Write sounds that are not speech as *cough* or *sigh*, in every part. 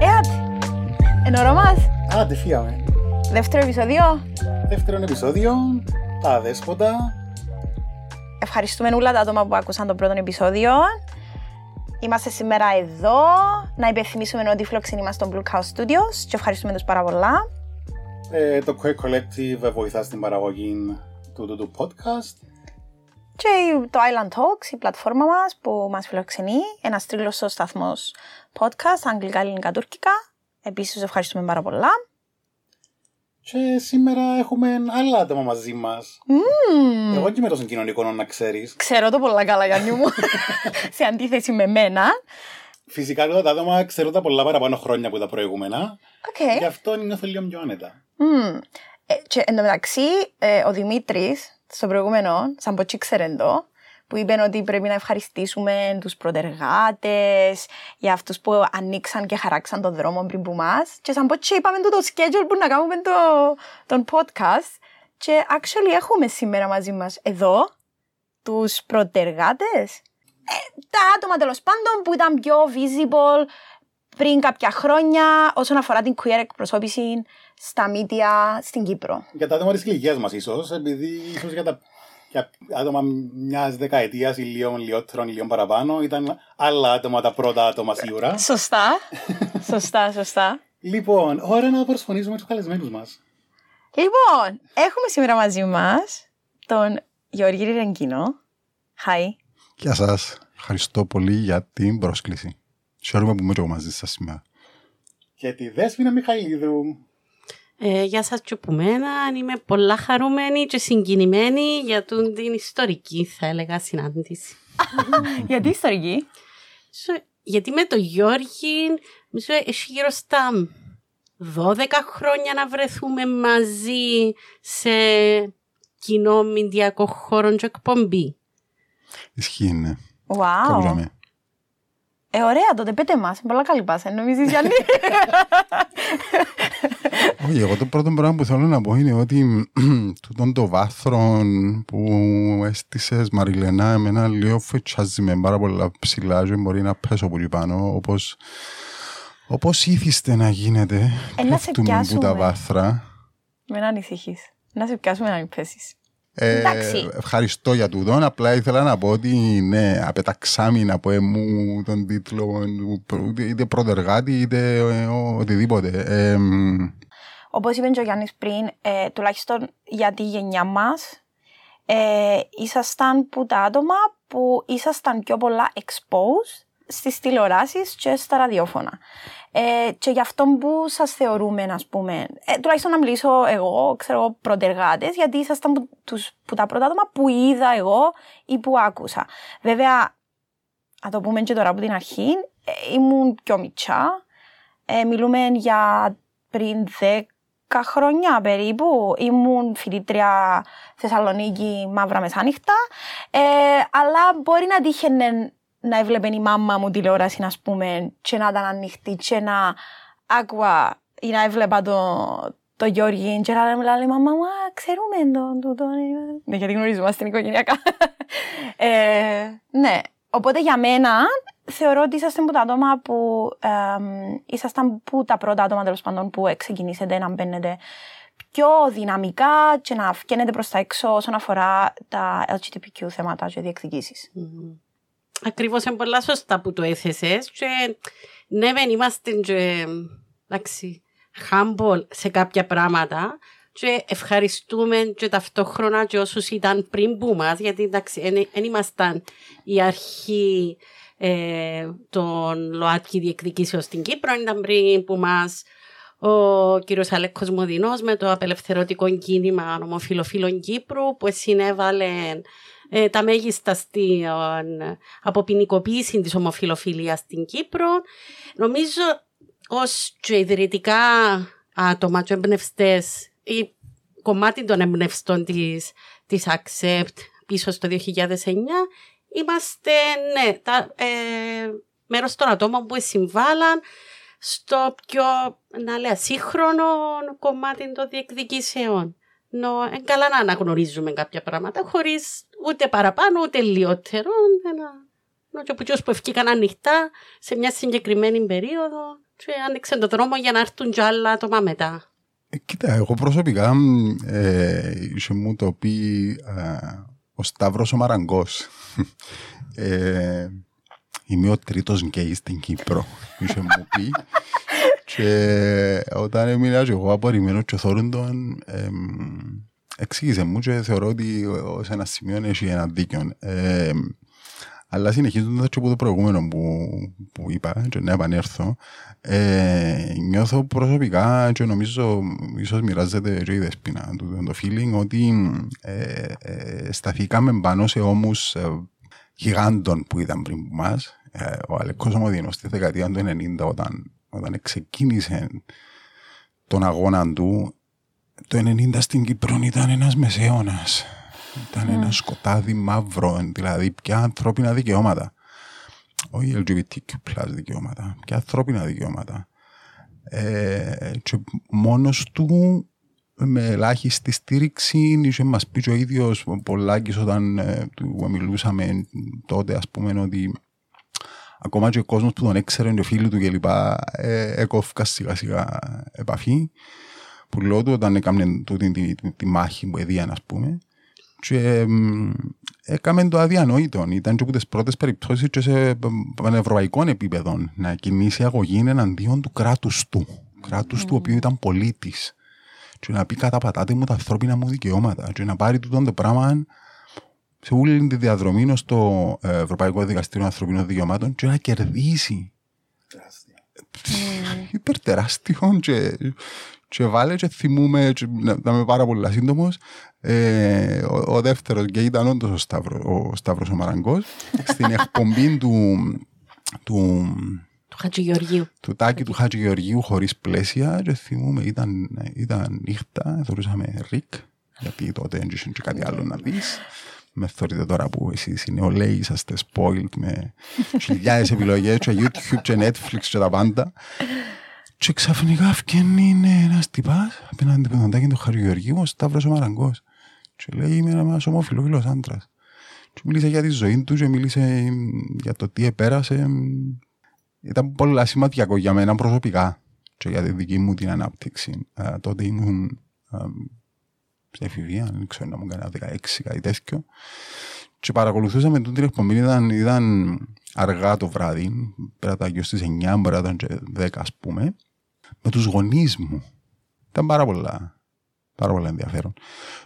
Εάτ, εν ώρα μας. Άντε, φύγαμε. Δεύτερο επεισόδιο. Δεύτερο επεισόδιο, τα δέσποτα. Ευχαριστούμε όλα τα άτομα που άκουσαν το πρώτο επεισόδιο. Είμαστε σήμερα εδώ. Να υπενθυμίσουμε ότι φιλοξενεί μας στο Blue Cow Studios και ευχαριστούμε τους πάρα πολλά. Ε, το Queer Collective βοηθά στην παραγωγή του, του, του podcast. Και το Island Talks, η πλατφόρμα μας που μας φιλοξενεί, ένας τρίγλωσσος σταθμός podcast, αγγλικά, ελληνικά, τουρκικά. Επίσης, ευχαριστούμε πάρα πολλά. Και σήμερα έχουμε άλλα άτομα μαζί μας. Mm. Εγώ και με τόσο κοινωνικό να ξέρεις. Ξέρω το πολλά καλά, Γιάννη μου. *laughs* Σε αντίθεση με μένα. Φυσικά όλα τα άτομα ξέρω τα πολλά παραπάνω χρόνια από τα προηγούμενα. Okay. Γι' αυτό νιώθω λίγο πιο άνετα. Mm. Ε, και εν τω μεταξύ, ε, ο Δημήτρης, στο προηγούμενο, σαν ποτσί ξερεντό, που είπε ότι πρέπει να ευχαριστήσουμε τους προτεργάτες για αυτούς που ανοίξαν και χαράξαν τον δρόμο πριν που μας. Και σαν ποτσί είπαμε το, το schedule που να κάνουμε το, τον podcast. Και actually έχουμε σήμερα μαζί μας εδώ τους προτεργάτες. Ε, τα άτομα τέλος πάντων που ήταν πιο visible πριν κάποια χρόνια όσον αφορά την queer εκπροσώπηση στα media στην Κύπρο. Για τα άτομα της ηλικίας μας, ίσως, επειδή ίσως για τα για άτομα μιας δεκαετίας ή λίγο λιγότερων, λίγο παραπάνω, ήταν άλλα άτομα τα πρώτα άτομα σίγουρα. Σωστά. *laughs* σωστά, σωστά. Λοιπόν, ώρα να προσφωνήσουμε τους καλεσμένους μας. Λοιπόν, έχουμε σήμερα μαζί μας τον Γιώργη Ρεγκίνο. Hi. Γεια σας. Ευχαριστώ πολύ για την πρόσκληση. Χαίρομαι που είμαι και εγώ μαζί σας σήμερα. Και τη Δέσποινα Μιχαηλίδου. Ε, γεια σας και από μένα. Είμαι πολλά χαρούμενη και συγκινημένη για τον, την ιστορική, θα έλεγα, συνάντηση. *laughs* Γιατί ιστορική; So, γιατί με τον Γιώργη, μισό, έχει γύρω στα 12 χρόνια να βρεθούμε μαζί σε κοινό μηντιακό χώρο και εκπομπή. Ισχύει, ναι. Wow. Κάπου ε, ωραία, τότε πέτε μας. Πολλά καλή πάσα, νομίζεις Γιάννη; *laughs* Όχι, εγώ το πρώτο πράγμα που θέλω να πω είναι ότι *clears throat* τούτον το βάθρο που έστησες Μαριλένα εμένα λίγο φετσάζει με πάρα πολλά ψηλά και μπορεί να πέσω πολύ πάνω όπως, όπως ήθιστε να γίνεται ε, να σε που τα βάθρα. Μην ανησυχείς. Να σε πιάσουμε να μην πέσεις. Ε, ευχαριστώ για τούτο. Απλά ήθελα να πω ότι ναι, απεταξάμι να πω μου τον τίτλο είτε πρωτεργάτη είτε ε, οτιδήποτε. Ε, Όπως είπε και ο Γιάννης πριν, ε, τουλάχιστον για τη γενιά μας, ε, ήσασταν που τα άτομα που ήσασταν πιο πολλά exposed στις τηλεοράσεις και στα ραδιόφωνα. Ε, και γι' αυτό που σας θεωρούμε, ας πούμε, ε, τουλάχιστον να μιλήσω εγώ, ξέρω, προτεργάτες, γιατί ήσασταν που, τους, που τα πρώτα άτομα που είδα εγώ ή που άκουσα. Βέβαια, να το πούμε και τώρα από την αρχή, ε, ήμουν πιο μιτσά. Ε, μιλούμε για πριν 10 χρόνια περίπου. Ήμουν φοιτήτρια Θεσσαλονίκη Μαύρα Μεσάνυχτα. Ε, αλλά μπορεί να τύχαινε να έβλεπε η μάμα μου τηλεόραση, ας πούμε, και να ήταν ανοιχτή, και να άκουα ή να έβλεπα το, το Γιώργη, και να μου λέει μαμά, μα ξέρουμε τον, το, το, ναι, γιατί γνωρίζουμε στην οικογενειακά. ε, ναι, οπότε για μένα θεωρώ ότι είσαστε από τα άτομα που ε, ήσασταν που τα πρώτα άτομα τέλος πάντων που ξεκινήσετε να μπαίνετε πιο δυναμικά και να βγαίνετε προς τα έξω όσον αφορά τα LGBTQ θέματα και διεκδικήσεις. Mm-hmm. Ακριβώς είναι πολλά σωστά που το έθεσες. Και ναι, δεν είμαστε και, εντάξει, humble σε κάποια πράγματα. Και ευχαριστούμε και ταυτόχρονα και όσους ήταν πριν που μας, γιατί εντάξει, δεν ήμασταν η αρχή ε, των ΛΟΑΤΚΙ διεκδικήσεων στην Κύπρο, ήταν πριν που μας ο κύριος Αλέκος Μοδινός με το απελευθερωτικό κίνημα ομοφιλοφίλων Κύπρου που συνέβαλε ε, τα μέγιστα στην αποποινικοποίηση της ομοφιλοφιλίας στην Κύπρο. Νομίζω ως και ιδρυτικά άτομα και εμπνευστές ή κομμάτι των εμπνευστών της, της Accept πίσω στο 2009 είμαστε ναι, τα, ε, μέρος των ατόμων που συμβάλλαν στο πιο να λέω, σύγχρονο κομμάτι των διεκδικήσεων. Νο, είναι καλά να αναγνωρίζουμε κάποια πράγματα χωρίς ούτε παραπάνω ούτε λιότερο. Ένα... Νο, και από που ευκήκαν ανοιχτά σε μια συγκεκριμένη περίοδο και άνοιξαν το δρόμο για να έρθουν κι άλλα άτομα μετά. Ε, κοίτα, εγώ προσωπικά ε, είχε μου το πει ε, ο Σταύρος ο Μαραγκός. *laughs* ε, είμαι ο τρίτος γκέι στην Κύπρο. Είχε μου πει. *laughs* και όταν έμεινα και εγώ απορριμμένο και θόρουν τον, ε, εξήγησε μου και θεωρώ ότι σε ένα σημείο έχει ένα δίκιο. Ε, αλλά συνεχίζοντας και από το προηγούμενο που, που είπα, και να επανέλθω, ε, νιώθω προσωπικά και νομίζω ίσως μοιράζεται και η δεσπίνα του το feeling ότι ε, ε, σταθήκαμε πάνω σε όμω ε, γιγάντων που ήταν πριν από εμά. Ε, ο Αλεκό Ομοδίνος στη δεκαετία του 90 όταν, όταν ξεκίνησε τον αγώνα του το 90 στην Κύπρο ήταν ένας μεσαίωνας ήταν ένα σκοτάδι μαύρο, δηλαδή πια ανθρώπινα δικαιώματα. Όχι LGBTQ δικαιώματα, πια ανθρώπινα δικαιώματα. Ε, και μόνος του με ελάχιστη στήριξη είχε μας πει ο ίδιος πολλάκις όταν ε, του μιλούσαμε τότε ας πούμε ότι ακόμα και ο κόσμος που τον έξερε και ο φίλοι του κλπ ε, έκοφκα σιγά σιγά επαφή που λέω του όταν έκαμε τη, τη, τη, τη, μάχη που έδιαν ας πούμε και έκαμε το αδιανόητο. Ήταν και από τις πρώτες περιπτώσεις και σε πανευρωπαϊκό επίπεδο να κινήσει αγωγή εναντίον του κράτους του. Κράτους του, οποίου ήταν πολίτης. Και να πει καταπατάτε μου τα ανθρώπινα μου δικαιώματα. Και να πάρει τούτο το πράγμα σε όλη τη διαδρομή στο ε, Ευρωπαϊκό Δικαστήριο Ανθρωπίνων Δικαιωμάτων και να κερδίσει. Υπερτεράστιο και και βάλε και θυμούμε, και να είμαι πάρα πολύ σύντομος. Ε, ο, ο δεύτερος και ήταν όντως ο Σταύρο ο, Σταύρος ο Μαραγκός στην εκπομπή του, του, του Χατζηγεωργίου. Του τάκι του Χατζηγεωργίου χωρίς πλαίσια. Και θυμούμε, ήταν, ήταν νύχτα, θεωρούσαμε ρικ, γιατί τότε δεν και κάτι άλλο να δει. Με θεωρείτε τώρα που εσείς οι νεολαίοι είσαστε spoiled με χιλιάδες επιλογές και YouTube και Netflix και τα πάντα. Και ξαφνικά βγαίνει ένας τυπάς απέναντι από τον τάκι του Χαριογεωργίου, ο Σταύρος ο Μαραγκός. Και λέει: Είμαι ένας ομοφυλόφιλο άντρας. Και μίλησε για τη ζωή του, και μίλησε για το τι επέρασε. Ήταν πολύ σημαντικό για μένα προσωπικά και για τη δική μου την ανάπτυξη. Α, τότε ήμουν α, σε εφηβεία, δεν ξέρω να μου κάνει 16, κάτι τέτοιο. Και παρακολουθούσαμε τον την εκπομπή, ήταν, ήταν αργά το βράδυ, πέρα τα στις 9, μπορεί να ήταν και 10 ας πούμε με τους γονείς μου. Ήταν πάρα πολλά, πάρα πολλά ενδιαφέρον.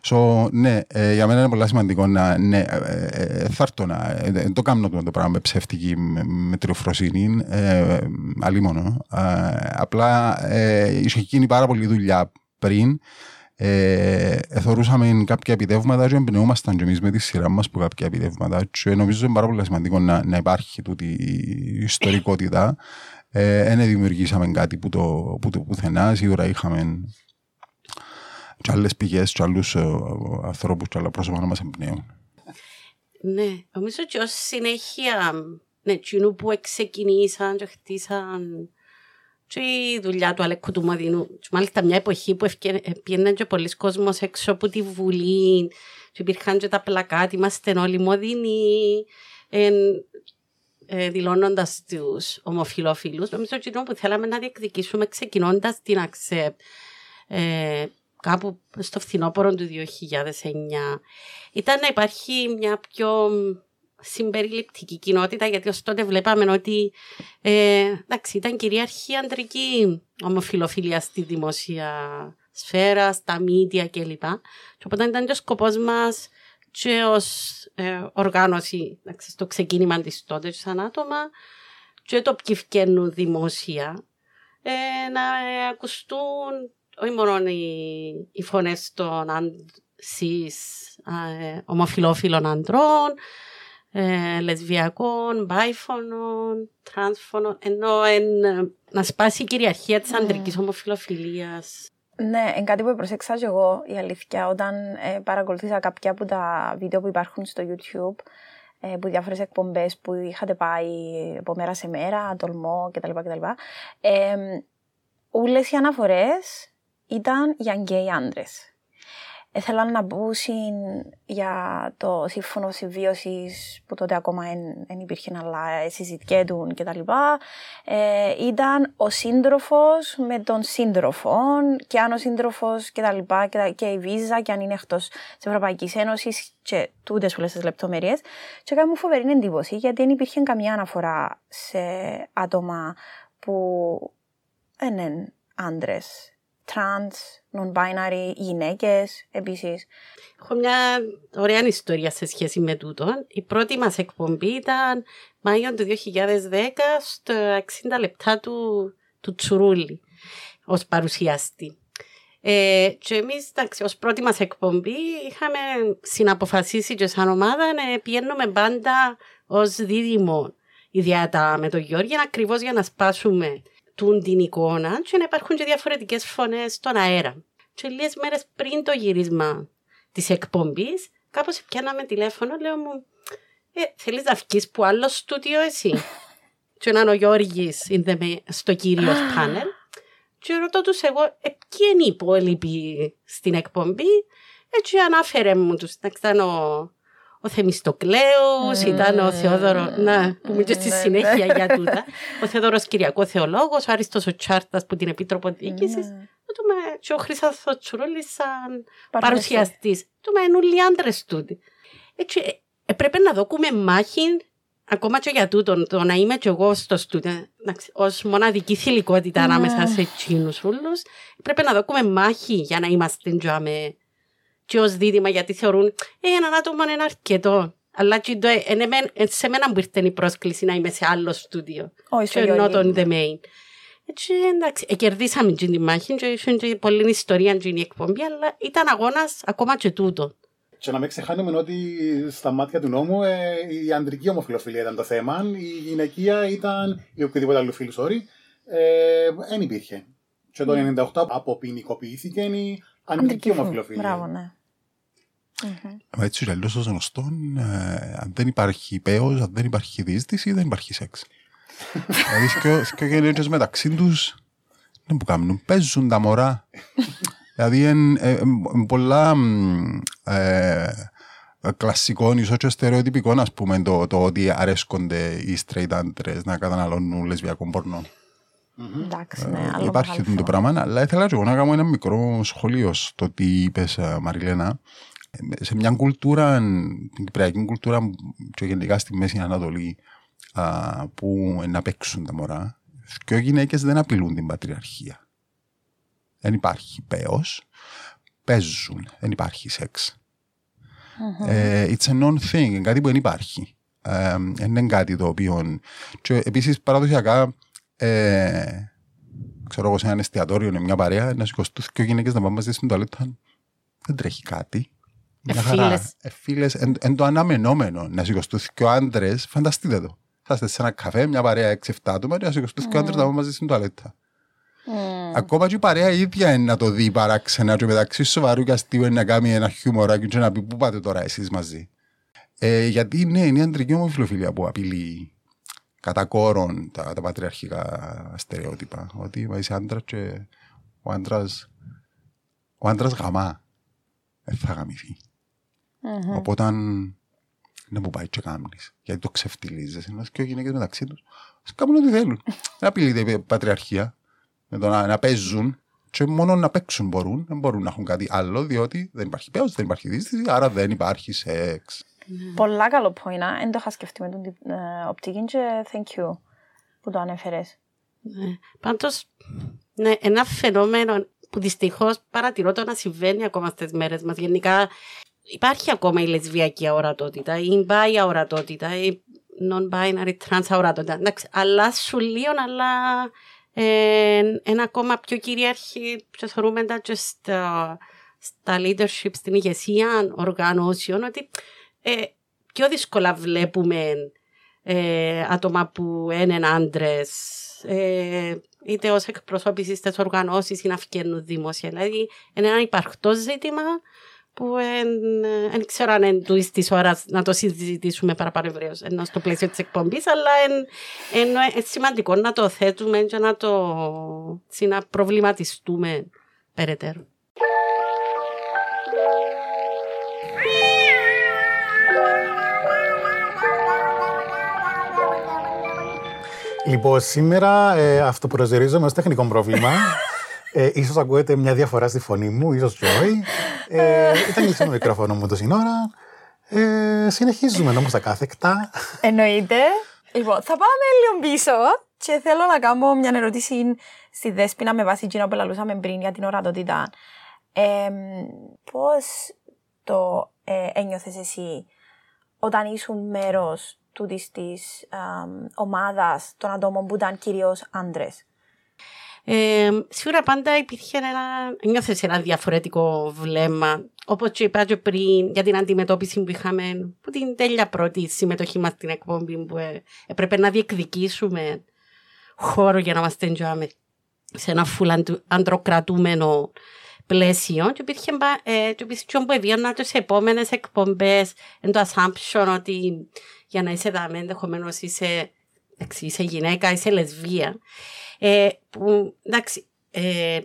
So, ναι, ε, για μένα είναι πολύ σημαντικό να, ναι, ε, ε, θα έρθω να, ε, το κάνω το πράγμα με ψεύτικη, με, με τριοφροσύνη, ε, αλίμονο. Ε, απλά ε, είχε γίνει πάρα πολλή δουλειά πριν, ε, θεωρούσαμε κάποια επιτεύγματα και εμπνεούμασταν και εμείς με τη σειρά μας που κάποια επιτεύγματα και νομίζω είναι πάρα πολύ σημαντικό να, να υπάρχει τούτη η ιστορικότητα δεν ε, δημιουργήσαμε κάτι που το, που το πουθενά. Σίγουρα είχαμε και άλλες πηγές και άλλους ε, ανθρώπους και άλλα πρόσωπα να μας εμπνέουν. Ναι, νομίζω ότι ως συνέχεια ναι, κοινού που ξεκινήσαν και χτίσαν και η δουλειά του Αλέκου του Μαδίνου. Και μάλιστα μια εποχή που πήγαιναν και πολλοί κόσμος έξω από τη Βουλή και υπήρχαν και τα πλακάτι, είμαστε όλοι Μοδίνοι ε, δηλώνοντας τους ομοφυλόφιλου. Νομίζω ότι που θέλαμε να διεκδικήσουμε ξεκινώντας την ΑΞΕΠ ε, κάπου στο φθινόπωρο του 2009 ήταν να υπάρχει μια πιο συμπεριληπτική κοινότητα γιατί ως τότε βλέπαμε ότι ε, εντάξει, ήταν κυρίαρχη αντρική ομοφιλοφιλία στη δημόσια σφαίρα, στα μίδια κλπ. Και οπότε ήταν και ο σκοπός μας και ως ε, οργάνωση στο ξεκίνημα της τότε σαν άτομα και το ποιοι φκένουν δημόσια ε, να ακουστούν όχι μόνο οι, οι φωνές των cis, ε, ομοφιλόφιλων αντρών, ε, λεσβιακών, μπάι φωνών, τρανς φωνών, ενώ εν, να σπάσει η κυριαρχία της αντρικής ομοφιλοφιλίας. Ναι, είναι κάτι που προσέξα και εγώ η αλήθεια όταν ε, παρακολουθήσα κάποια από τα βίντεο που υπάρχουν στο YouTube ε, που διάφορες εκπομπές που είχατε πάει από μέρα σε μέρα, τολμώ κτλ. κτλ. Ε, Όλες οι αναφορές ήταν για γκέι άντρες. Ήθελαν να μπουν για το σύμφωνο συμβίωσης που τότε ακόμα δεν υπήρχε, αλλά συζητιέτουν κτλ. Ε, ήταν ο σύντροφος με τον σύντροφο και αν ο σύντροφος κτλ. Και, και η βίζα και αν είναι εκτός της Ευρωπαϊκής Ένωσης και τούτες όλες τις λεπτομέρειες. Και έκανε μου φοβερή εντύπωση γιατί δεν υπήρχε καμιά αναφορά σε άτομα που δεν είναι άντρες trans, non-binary, γυναίκες επίσης. Έχω μια ωραία ιστορία σε σχέση με τούτο. Η πρώτη μας εκπομπή ήταν Μάιο του 2010 στο 60 λεπτά του, του Τσουρούλη ως παρουσιαστή. Ε, και εμείς, ως πρώτη μας εκπομπή, είχαμε συναποφασίσει και σαν ομάδα να πηγαίνουμε πάντα ως δίδυμο ιδιαίτερα με τον Γιώργη, ακριβώς για να σπάσουμε τούν την εικόνα και να υπάρχουν και διαφορετικές φωνές στον αέρα. Και λίγες μέρες πριν το γύρισμα της εκπομπής, κάπως πιάναμε τηλέφωνο, λέω μου, ε, θέλεις να βγεις που άλλο στούτιο εσύ; *laughs* και να είναι ο Γιώργης στο κύριο πάνελ. Και ρωτώ τους εγώ, ε, ποιοι είναι οι υπόλοιποι στην εκπομπή; Έτσι ανάφερε μου τους, ήταν ο ο Θεμιστοκλέους, mm. ήταν ο Θεόδωρος, να πούμε και στη συνέχεια για τούτα, ο Θεόδωρος Κυριακό Θεολόγος, ο Άριστος ο Τσάρτας που την Επίτροπο Διοίκησης, και ο Χρυσάς ο Τσουρούλης σαν παρουσιαστής. Του με είναι άντρες τούτοι. Έτσι, έπρεπε να δοκούμε μάχη Ακόμα και για τούτο, το να είμαι και εγώ στο στούντιο, ως μοναδική θηλυκότητα ανάμεσα σε εκείνους όλους, πρέπει να δοκούμε μάχη για να είμαστε τζάμε και ως δίδυμα γιατί θεωρούν ε, έναν άτομο είναι αρκετό. Αλλά και το, ε, σε μένα μου ήρθε η πρόσκληση να είμαι σε άλλο στούντιο. Όχι, και not on the main. Έτσι, εντάξει, ε, κερδίσαμε την τη μάχη και είχε πολλή ιστορία την εκπομπή, αλλά ήταν αγώνας ακόμα και τούτο. Και να μην ξεχάνουμε ότι στα μάτια του νόμου ε, η αντρική ομοφιλοφιλία ήταν το θέμα, η γυναικεία ήταν, ή οποιοδήποτε άλλο φίλο, sorry, δεν ε, υπήρχε. Και το 1998 mm. αποποινικοποιήθηκε η αντρική ομοφιλοφιλία. Μπράβο, ναι. Mm-hmm. Έτσι κι αλλιώς ως γνωστόν, ε, αν δεν υπάρχει πέος, αν δεν υπάρχει διείσδυση, δεν υπάρχει σεξ. δηλαδή, και οι γενέτες μεταξύ τους, δεν που κάνουν, παίζουν τα μωρά. δηλαδή, είναι πολλά ε, κλασικό, ίσως και στερεοτυπικό, ας πούμε, το, το ότι αρέσκονται οι straight άντρες να καταναλώνουν λεσβιακό πορνό. Εντάξει, ναι, ε, υπάρχει αυτό το πράγμα, αλλά ήθελα και εγώ να κάνω ένα μικρό σχολείο στο τι είπες, Μαριλένα σε μια κουλτούρα, την κυπριακή κουλτούρα και γενικά στη Μέση Ανατολή α, που να παίξουν τα μωρά, και οι γυναίκες δεν απειλούν την πατριαρχία. Δεν υπάρχει πέος, παίζουν, δεν υπάρχει σεξ. Ε, it's a non thing, κάτι που δεν υπάρχει. Δεν ε, είναι κάτι το οποίο... Και επίσης παραδοσιακά, ε, ξέρω εγώ σε ένα εστιατόριο, είναι μια παρέα, να σηκωστούν και οι γυναίκες να πάμε μαζί στην τουαλέτα, δεν τρέχει κάτι. Μια χαρά. Φίλες, εν, εν το αναμενόμενο να σηκωστούν και ο άντρες, φανταστείτε το. Θα είστε σε ένα καφέ, μια παρέα 6-7 άτομα, να σηκωστούν και ο άντρες να πάμε μαζί στην τουαλέτα. Mm. Ακόμα και η παρέα ίδια είναι να το δει παράξενα και μεταξύ σοβαρού και αστείου είναι να κάνει ένα χιούμοράκι και να πει πού πάτε τώρα εσείς μαζί; Ε, γιατί ναι, είναι η αντρική ομοφιλοφιλία που απειλεί κατά κόρον τα, τα πατριαρχικά στερεότυπα. Ότι είσαι άντρας και ο άντρας, ο άντρας γαμά. Δεν θα γαμηθεί. Mm-hmm. Οπότε να μου πάει και κάμνεις. Γιατί το ξεφτυλίζεις. Ενώ και οι γυναίκες μεταξύ τους κάνουν ό,τι θέλουν. Δεν απειλείται η πατριαρχία με το να, να παίζουν και μόνο να παίξουν μπορούν. Δεν μπορούν να έχουν κάτι άλλο διότι δεν υπάρχει πέος, δεν υπάρχει δίστηση, άρα δεν υπάρχει σεξ. Mm. Πολλά καλό point. Δεν το είχα σκεφτεί με την uh, οπτική και thank you που το ανέφερες. Ναι. Πάντως, ναι, ένα φαινόμενο που δυστυχώς παρατηρώ το να συμβαίνει ακόμα στις μέρες μας. Γενικά υπάρχει ακόμα η λεσβιακή αορατότητα, η bi αορατότητα, η non-binary trans αορατότητα. Εντάξει, αλλάσουν λίγο, αλλά ε, ένα ακόμα πιο κυρίαρχη, θεωρούμε και στα, στα leadership, στην ηγεσία οργανώσεων, ότι ε, πιο δύσκολα βλέπουμε ε, άτομα που είναι άντρες, ε, είτε ως εκπροσώπησης στις οργανώσεις ή να φτιάχνουν δημόσια. Δηλαδή, είναι ένα υπαρκτό ζήτημα που δεν ξέρω αν είναι τούτης της ώρας να το συζητήσουμε παραπάνω ευρέως ενώ στο πλαίσιο της εκπομπής, αλλά είναι σημαντικό να το θέτουμε και να το να προβληματιστούμε περαιτέρω. Λοιπόν, σήμερα ε, αυτοπροσδιορίζομαι ως τεχνικό πρόβλημα. *laughs* Ε, ίσως ακούετε μια διαφορά στη φωνή μου, ίσως Joy. Ε, ήταν κλειστό το μικρόφωνο μου τόση ώρα. Ε, συνεχίζουμε όμως τα κάθεκτα. Εννοείται. Λοιπόν, θα πάμε λίγο πίσω και θέλω να κάνω μια ερώτηση στη Δέσποινα με βάση εκείνο που λαλούσαμε πριν για την ορατότητα. Ε, πώς το ε, ένιωθες εσύ όταν ήσουν μέρος τούτης της ε, ομάδας των ατόμων που ήταν κυρίως άντρες; Ε, σίγουρα πάντα υπήρχε ένα, νιώθες ένα διαφορετικό βλέμμα. Όπως και είπα και πριν για την αντιμετώπιση που είχαμε που την τέλεια πρώτη συμμετοχή μας στην εκπομπή που ε, έπρεπε να διεκδικήσουμε χώρο για να μας τεντζάμε σε ένα φουλ αντροκρατούμενο πλαίσιο και υπήρχε ε, και υπήρχε που εβίωνα και σε επόμενες εκπομπές εν το assumption ότι για να είσαι δάμε ενδεχομένως είσαι, είσαι γυναίκα, είσαι λεσβία. Ε, που, εντάξει, ε,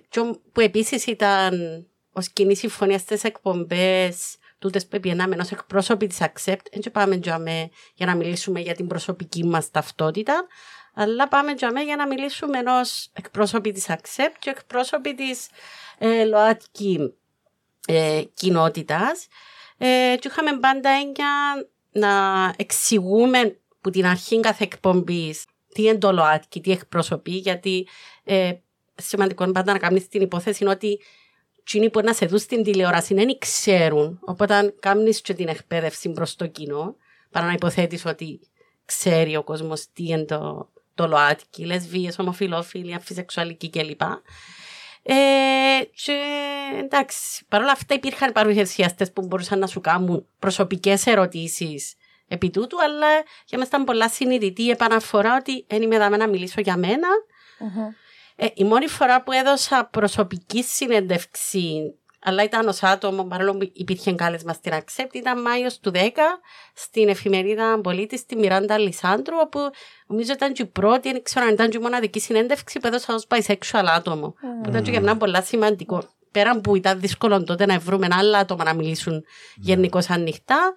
που επίσης ήταν ως κοινή συμφωνία στις εκπομπές τούτες που επιενάμε ενό εκπρόσωποι της Accept. Δεν πάμε για να μιλήσουμε για την προσωπική μας ταυτότητα, αλλά πάμε για να μιλήσουμε ενό εκπρόσωποι της Accept και εκπρόσωποι της ε, ΛΟΑΤΚΙ ε, κοινότητας. Ε, και είχαμε πάντα έννοια να εξηγούμε που την αρχή κάθε εκπομπής τι είναι το ΛΟΑΤΚΙ, τι εκπροσωπεί, γιατί ε, σημαντικό είναι πάντα να κάνεις την υπόθεση ότι εκείνοι που να σε δουν στην τηλεόραση δεν ξέρουν. Οπότε, κάνεις και την εκπαίδευση προ το κοινό, παρά να υποθέτεις ότι ξέρει ο κόσμος τι είναι το, το ΛΟΑΤΚΙ, λεσβείες, ομοφυλόφιλοι, αφισεξουαλικοί κλπ. Ε, και εντάξει, παρόλα αυτά υπήρχαν παρουσιαστές που μπορούσαν να σου κάνουν προσωπικές ερωτήσεις επί τούτου, αλλά για μας ήταν πολλά συνειδητή η επαναφορά ότι δεν είμαι εδώ να μιλήσω για μενα ε, η μόνη φορά που έδωσα προσωπική συνέντευξη, αλλά ήταν ως άτομο, παρόλο που υπήρχε κάλεσμα στην Accept, ήταν Μάιος του 10 στην εφημερίδα Πολίτης στη Μιράντα Λισάντρου, όπου νομίζω ήταν και η πρώτη, δεν ξέρω αν ήταν και η μοναδική συνέντευξη που έδωσα ως bisexual άτομο. Που ήταν και για μένα πολλά σημαντικό. Πέραν που ήταν δύσκολο τότε να βρούμε άλλα άτομα να μιλήσουν ναι. γενικώς ανοιχτά,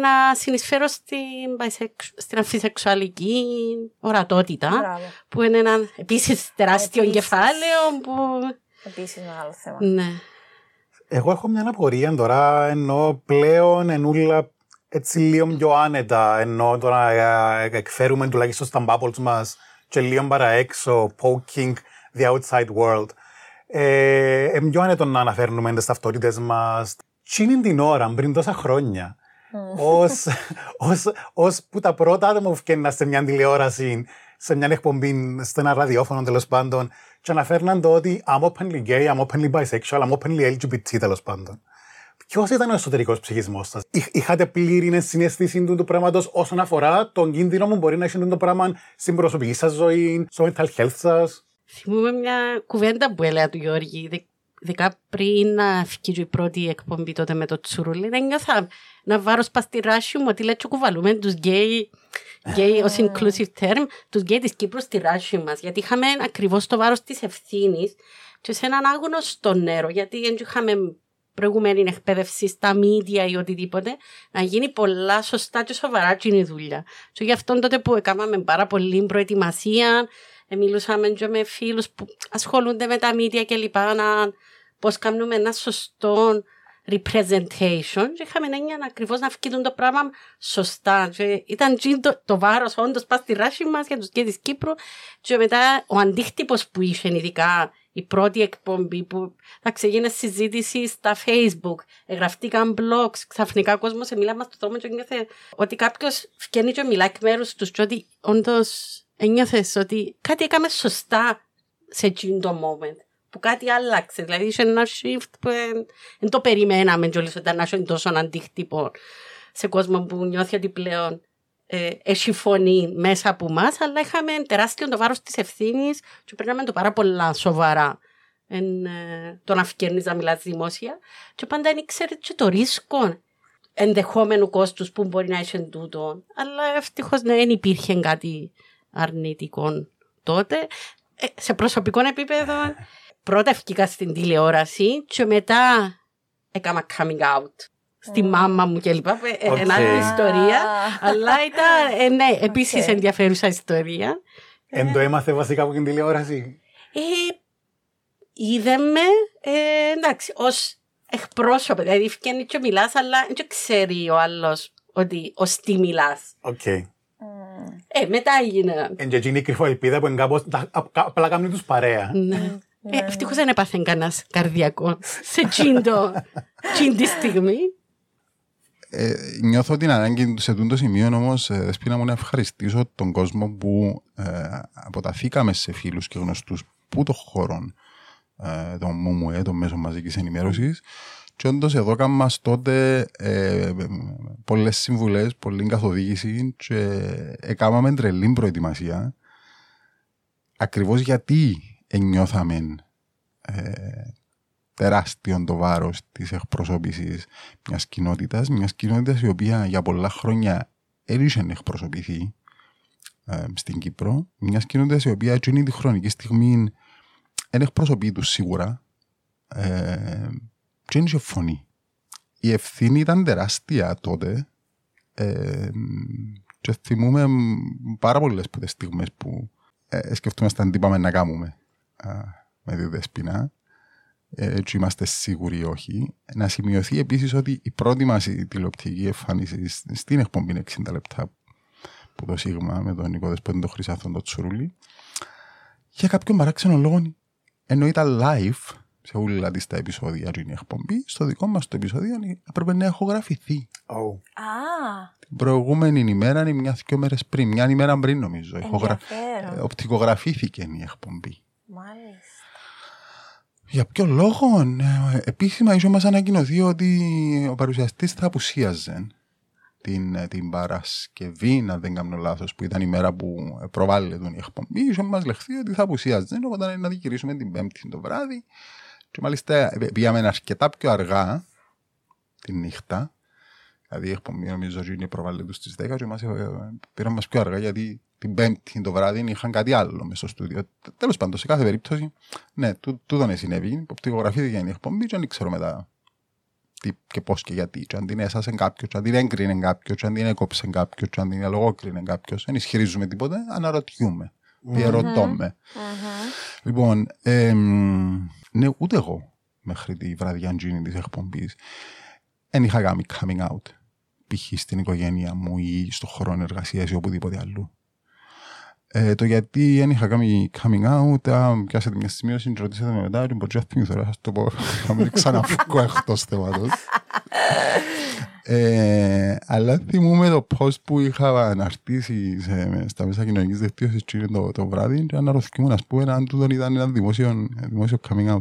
να συνεισφέρω στην, στην αμφισεξουαλική ορατότητα, Μπράβο. που είναι ένα επίσης τεράστιο επίσης, κεφάλαιο. Που... Επίσης μεγάλο θέμα. Ναι. Εγώ έχω μια απορία τώρα, ενώ πλέον ενούλα έτσι λίγο πιο άνετα, ενώ τώρα ε, εκφέρουμε τουλάχιστον στα bubbles μας και λίγο παραέξω, poking the outside world. Ε, ε, πιο άνετο να αναφέρνουμε τις ταυτότητες μας. Τι είναι την ώρα, πριν τόσα χρόνια, ως, ως, ως που τα πρώτα άτομα που φτιάχναν σε μια τηλεόραση, σε μια εκπομπή, σε ένα ραδιόφωνο τέλος πάντων, και αναφέρναν το ότι I'm openly gay, I'm openly bisexual, I'm openly LGBT τέλος πάντων. Ποιος ήταν ο εσωτερικός ψυχισμός σας, Είχατε πλήρη συναισθήση του πράγματος όσον αφορά τον κίνδυνο που μπορεί να έχει το πράγμα στην προσωπική σας ζωή, στο mental health σας; Θυμούμαι μια κουβέντα που έλεγα του Γιώργη, δικά πριν να φύγει η πρώτη εκπομπή τότε με το Τσουρούλι, δεν νιώθα να βάρω σπα στη ράση μου ότι λέει κουβαλούμε τους γκέι, γκέι ως inclusive term, τους γκέι της Κύπρου στη δράση μας, γιατί είχαμε ακριβώς το βάρος της ευθύνης και σε έναν άγνωστο νερό, γιατί δεν είχαμε προηγουμένη εκπαίδευση στα μίδια ή οτιδήποτε, να γίνει πολλά σωστά και σοβαρά και η δουλειά. Και γι' αυτό τότε που έκαναμε πάρα πολύ προετοιμασία, ε, μιλούσαμε και με φίλους που ασχολούνται με τα μίδια και λοιπά, να πώς κάνουμε ένα σωστό representation και είχαμε έννοια ακριβώς να φύγουν το πράγμα σωστά. Και ήταν το, το βάρος όντως πας στη ράση μας για τους και τη Κύπρου. Και μετά ο αντίκτυπος που είχε, ειδικά η πρώτη εκπομπή που θα ξεκίνησε συζήτηση στα Facebook, γραφτήκαν blogs, ξαφνικά ο κόσμος μιλά στο δρόμο και νιώθε ότι κάποιος φτιάχνει και μιλάει εκ μέρους τους, και ότι όντως ένιωθες ότι κάτι έκαμε σωστά σε εκείνο το moment που κάτι άλλαξε. Δηλαδή, είχε ένα shift που δεν το περιμέναμε κιόλας όταν να έχει τόσο αντίκτυπο σε κόσμο που νιώθει ότι πλέον ε, έχει φωνή μέσα από εμάς, αλλά είχαμε τεράστιο το βάρος της ευθύνης και παίρναμε το πάρα πολλά σοβαρά. Εν, ε, το να φκέρνει να μιλάς δημόσια. Και πάντα δεν ήξερε και το ρίσκο ενδεχόμενου κόστους που μπορεί να έχει τούτο. Αλλά ευτυχώς ναι, δεν υπήρχε κάτι αρνητικό τότε. Ε, σε προσωπικό επίπεδο πρώτα ευκήκα στην τηλεόραση και μετά έκανα coming out στη μάμα μου και λοιπά. Okay. Εν άλλη ιστορία. αλλά ήταν, ε, ναι, επίσης ενδιαφέρουσα ιστορία. Εν το έμαθε βασικά από την τηλεόραση; Ε, είδε με, ε, εντάξει, ως εκπρόσωπο. Δηλαδή, φτιάχνει και μιλάς, αλλά δεν ξέρει ο άλλος ότι ως τι μιλάς. Οκ. Ε, μετά έγινε. Εν και εκείνη η κρυφό ελπίδα που είναι κάπως, τα- α- κα- απλά κάνουν τους παρέα. Ναι. Ε, Ευτυχώς δεν έπαθε κανένας καρδιακό σε τσίντο, τσιν τη στιγμή. Ε, νιώθω την ανάγκη σε τούτο σημείο όμως, ε, Δεσπίνα μου, να ευχαριστήσω τον κόσμο που ε, αποταθήκαμε σε φίλους και γνωστούς που των χώρων ε, των ΜΟΜΟΕ, των μέσων μαζικής ενημέρωσης. Και όντως εδώ κάνουμε μας τότε ε, πολλές συμβουλές, πολλή καθοδήγηση και έκαναμε τρελή προετοιμασία. Ακριβώς γιατί νιώθαμε ε, τεράστιο το βάρος της εκπροσώπησης μιας κοινότητας, μιας κοινότητας η οποία για πολλά χρόνια έριξε να εκπροσωπηθεί ε, στην Κύπρο, μιας κοινότητας η οποία εκείνη τη χρονική στιγμή δεν εκπροσωπεί τους σίγουρα ε, και δεν είχε φωνή. Η ευθύνη ήταν τεράστια τότε ε, και θυμούμε πάρα πολλές που τις στιγμές που ε, σκεφτούμασταν τι πάμε να κάνουμε α, με τη Δεσπινά ε, και είμαστε σίγουροι όχι. Να σημειωθεί επίσης ότι η πρώτη μας τηλεοπτική εμφάνιση στην εκπομπή 60 λεπτά που το Σίγμα με τον Νίκο Δεσπότη, τον Χρυσάθον, τον Τσουρούλη, για κάποιον παράξενο λόγο, ενώ ήταν live σε όλα τις τα επεισόδια του η εκπομπή, στο δικό μας το επεισόδιο έπρεπε να ηχογραφηθεί. Oh. Α, Την προηγούμενη ημέρα ή μια-δυο μέρες πριν, μια ημέρα πριν νομίζω. ηχογρα- ενδιαφέρον. ε, Οπτικογραφήθηκε η εκπομπή. Μάλιστα. Για ποιο λόγο, ε, επίσημα ίσως μας ανακοινωθεί ότι ο παρουσιαστής θα απουσίαζε την, ε, την Παρασκευή, να δεν κάνω λάθος, που ήταν η μέρα που προβάλλεται η εκπομπή. ίσως μας λεχθεί ότι θα απουσίαζε, οπότε να δικηρήσουμε την Πέμπτη το βράδυ. Και μάλιστα ε, πήγαμε αρκετά πιο αργά τη νύχτα. Δηλαδή η εκπομπή νομίζω ότι είναι προβάλλεται στις 10 και μας, ε, πήραμε μας πιο αργά γιατί την Πέμπτη το βράδυ είχαν κάτι άλλο μέσα στο στούντιο. Τέλος πάντων, σε κάθε περίπτωση, ναι, τού- τούτο ναι συνέβη. Οπτικογραφήθηκε η εκπομπή και δεν ξέρω μετά τι και πώς και γιατί. Και αν την έσασε κάποιος, αν την έγκρινε κάποιος, αν την έκοψε κάποιος, αν την λογόκρινε κάποιος. Δεν ισχυρίζουμε τίποτε, αναρωτιούμε. Διερωτώμε. Λοιπόν, εμ, ναι, ούτε εγώ μέχρι τη βραδιά τζίνη της εκπομπή δεν είχα κάνει coming out. Π.χ. στην οικογένεια μου ή στο χρόνο εργασίας ή οπουδήποτε αλλού. Ε, το γιατί δεν είχα κάνει coming out, α, πιάσετε μια σημείωση και ρωτήσατε με μετά, και μπορεί να θυμηθώ, θα σας το πω, *laughs* θα μην ξαναφύγω εκτός θέματος. Ε, αλλά θυμούμαι το post που είχα αναρτήσει σε, στα μέσα κοινωνικής δικτύωσης το, το βράδυ και αναρωτηθήκαμε να πούμε αν τούτον ήταν ένα δημόσιο, δημόσιο coming out.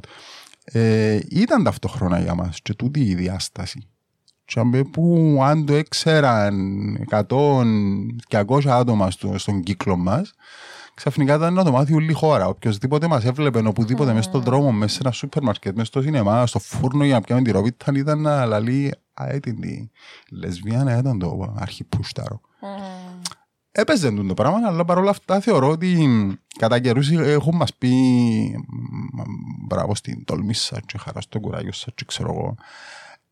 Ε, ήταν ταυτόχρονα για μας και τούτη η διάσταση. Και αν- που αν το έξεραν 100 και 200 άτομα στο, στον κύκλο μας, ξαφνικά ήταν να το μάθει όλη η χώρα. Οποιοςδήποτε μας έβλεπε οπουδήποτε μέσα στον δρόμο, μέσα σε ένα σούπερ μάρκετ, μέσα στο σινεμά, στο φούρνο για να πιάμε τη ρόβιτα, ήταν να λαλεί «Α, ήταν τη λεσβιάνα, ήταν το αρχιπούσταρο». Έπαιζε το πράγμα, αλλά παρόλα αυτά θεωρώ ότι κατά καιρούς έχουν μας πει μ, μπράβο στην τόλμη σας και χαρά στο κουράγιο σας και ξέρω εγώ.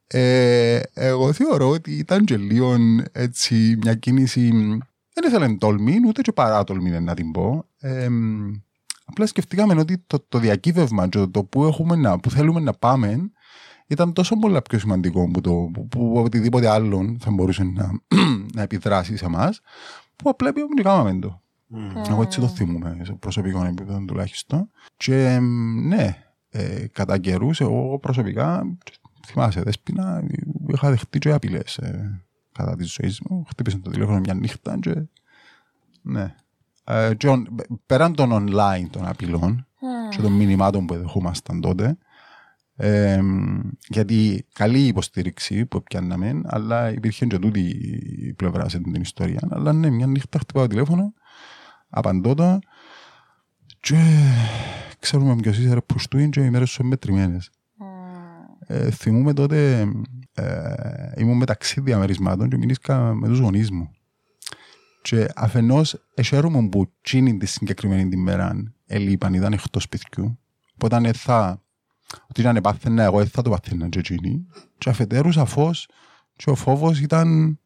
Ε, εγώ θεωρώ ότι ήταν και λίγο έτσι μια κίνηση δεν ήθελε τόλμη, ούτε και παρά τόλμη να την πω. Ε, απλά σκεφτήκαμε ότι το, το διακύβευμα και το, το που, έχουμε να, που θέλουμε να πάμε ήταν τόσο πολλά πιο σημαντικό που, το, που, που οτιδήποτε άλλο θα μπορούσε να, *clears throat* να επιδράσει σε εμάς, που απλά πήγαμε και κάναμε το. Εγώ έτσι το θυμούμαι, σε προσωπικό επίπεδο τουλάχιστον. Και εμ, ναι, ε, κατά καιρούς, εγώ προσωπικά, θυμάσαι, δέσποινα, είχα δεχτεί και απειλές ε, κατά τη ζωή μου. Χτύπησε το τηλέφωνο μια νύχτα και. Ναι. Ε, και on- πέραν των online των απειλών και των μηνυμάτων που δεχόμασταν τότε, ε, γιατί καλή υποστήριξη που πιάνναμε, αλλά υπήρχε και τούτη η πλευρά σε την ιστορία. Αλλά ναι, μια νύχτα χτυπάω το τηλέφωνο, απαντώ το και ξέρουμε ποιος είσαι ρε πουστούιν και οι μέρες σου είναι μετρημένες. Ε, θυμούμαι τότε ε, ήμουν μεταξύ διαμερισμάτων και μιλήσκα με τους γονείς μου. Και αφενός εσέρουμε που τσίνη τη συγκεκριμένη τη μέρα ελείπαν, ήταν εκτός σπιτιού. Οπότε αν θα, ότι αν πάθαινα εγώ, δεν θα το πάθαινα και τσίνη. Και αφετέρου σαφώς και ο φόβος ήταν,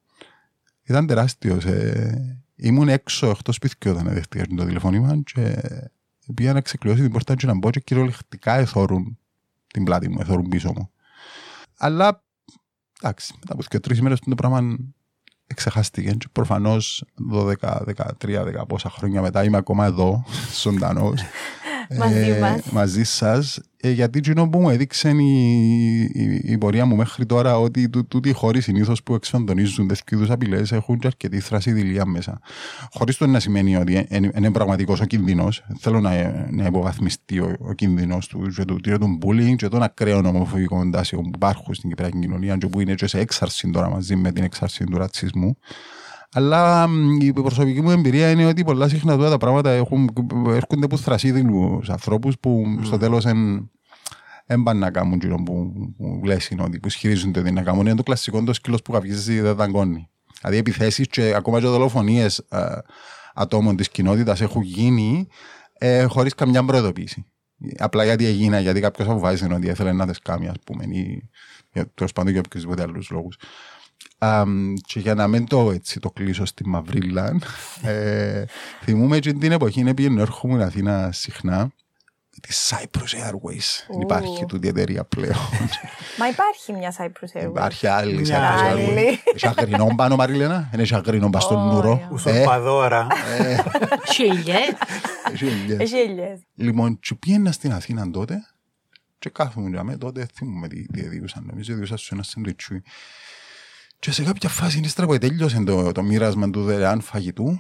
ήταν τεράστιος. Ε, ήμουν έξω εκτός σπιτιού όταν δέχτηκα το τηλεφώνημα και πήγα να ξεκλειώσει την πόρτα και να μπω και κυριολεκτικά εθώρουν την πλάτη μου, εθώρουν πίσω μου. Αλλά, εντάξει, μετά από και τρεις ημέρες το πράγμα εξεχάστηκε και προφανώς 12, 13, 10 πόσα χρόνια μετά είμαι ακόμα εδώ, *laughs* ζωντανός. Μαζί ε, μας. μαζί σας ε, γιατί εκείνο που μου έδειξε η, η, η πορεία μου μέχρι τώρα ότι τού- τούτοι οι χώροι συνήθως που εξφαντονίζουν τέτοιου είδου απειλές έχουν και αρκετή θρασιδηλία μέσα. Χωρίς το να σημαίνει ότι είναι, είναι πραγματικός ο κίνδυνος. Θέλω να, να υποβαθμιστεί ο, ο κίνδυνος του και του, και του bullying και των ακραίων ομοφοβικών τάσεων που υπάρχουν στην Κυπριακή κοινωνία και που είναι και σε έξαρση τώρα μαζί με την έξαρση του ρατσισμού. Αλλά μ, η προσωπική μου εμπειρία είναι ότι πολλά συχνά τώρα τα πράγματα έχουν, έρχονται από θρασίδηλους ανθρώπους που στο τέλος εν, δεν πάνε να κάνουν εκείνο που, που λες είναι ότι που ισχυρίζονται ότι να κάνουν. Είναι το κλασικό το σκύλος που καυγίζεις δεν δαγκώνει. Δηλαδή επιθέσεις και ακόμα και δολοφονίες ε, ατόμων της κοινότητας έχουν γίνει ε, χωρίς καμιά προειδοποίηση. Απλά γιατί έγινα, γιατί κάποιος αποφάσισε ότι ήθελε να τις κάνει, ας πούμε, ή για- τέλος πάντων για οποιοδήποτε άλλους λόγους. Αμ, και για να μην το, έτσι, το κλείσω στη Μαυρίλα, ε, θυμούμαι και την εποχή είναι πήγαινε έρχομαι Αθήνα συχνά της Cyprus Airways. Δεν υπάρχει τούτη η εταιρεία πλέον. Μα υπάρχει μια Cyprus Airways. υπάρχει άλλη Μια Cyprus άλλη. Airways. Έχει αγρινό πάνω Μαριλένα, είναι έχει αγρινό πάνω στον Ω, νουρό. yeah. Ε, Ουσορπαδόρα. Χιλιές. έχει ελιές. Έχει ελιές. Λοιπόν, και πήγαινα στην Αθήνα τότε και κάθομαι για μέ, τότε θυμούμαι τι, τι έδιουσαν, νομίζω έδιουσαν σε ένα σεντουιτσούι. Και σε κάποια φάση, ύστερα που τέλειωσε το, το μοίρασμα του δωρεάν φαγητού,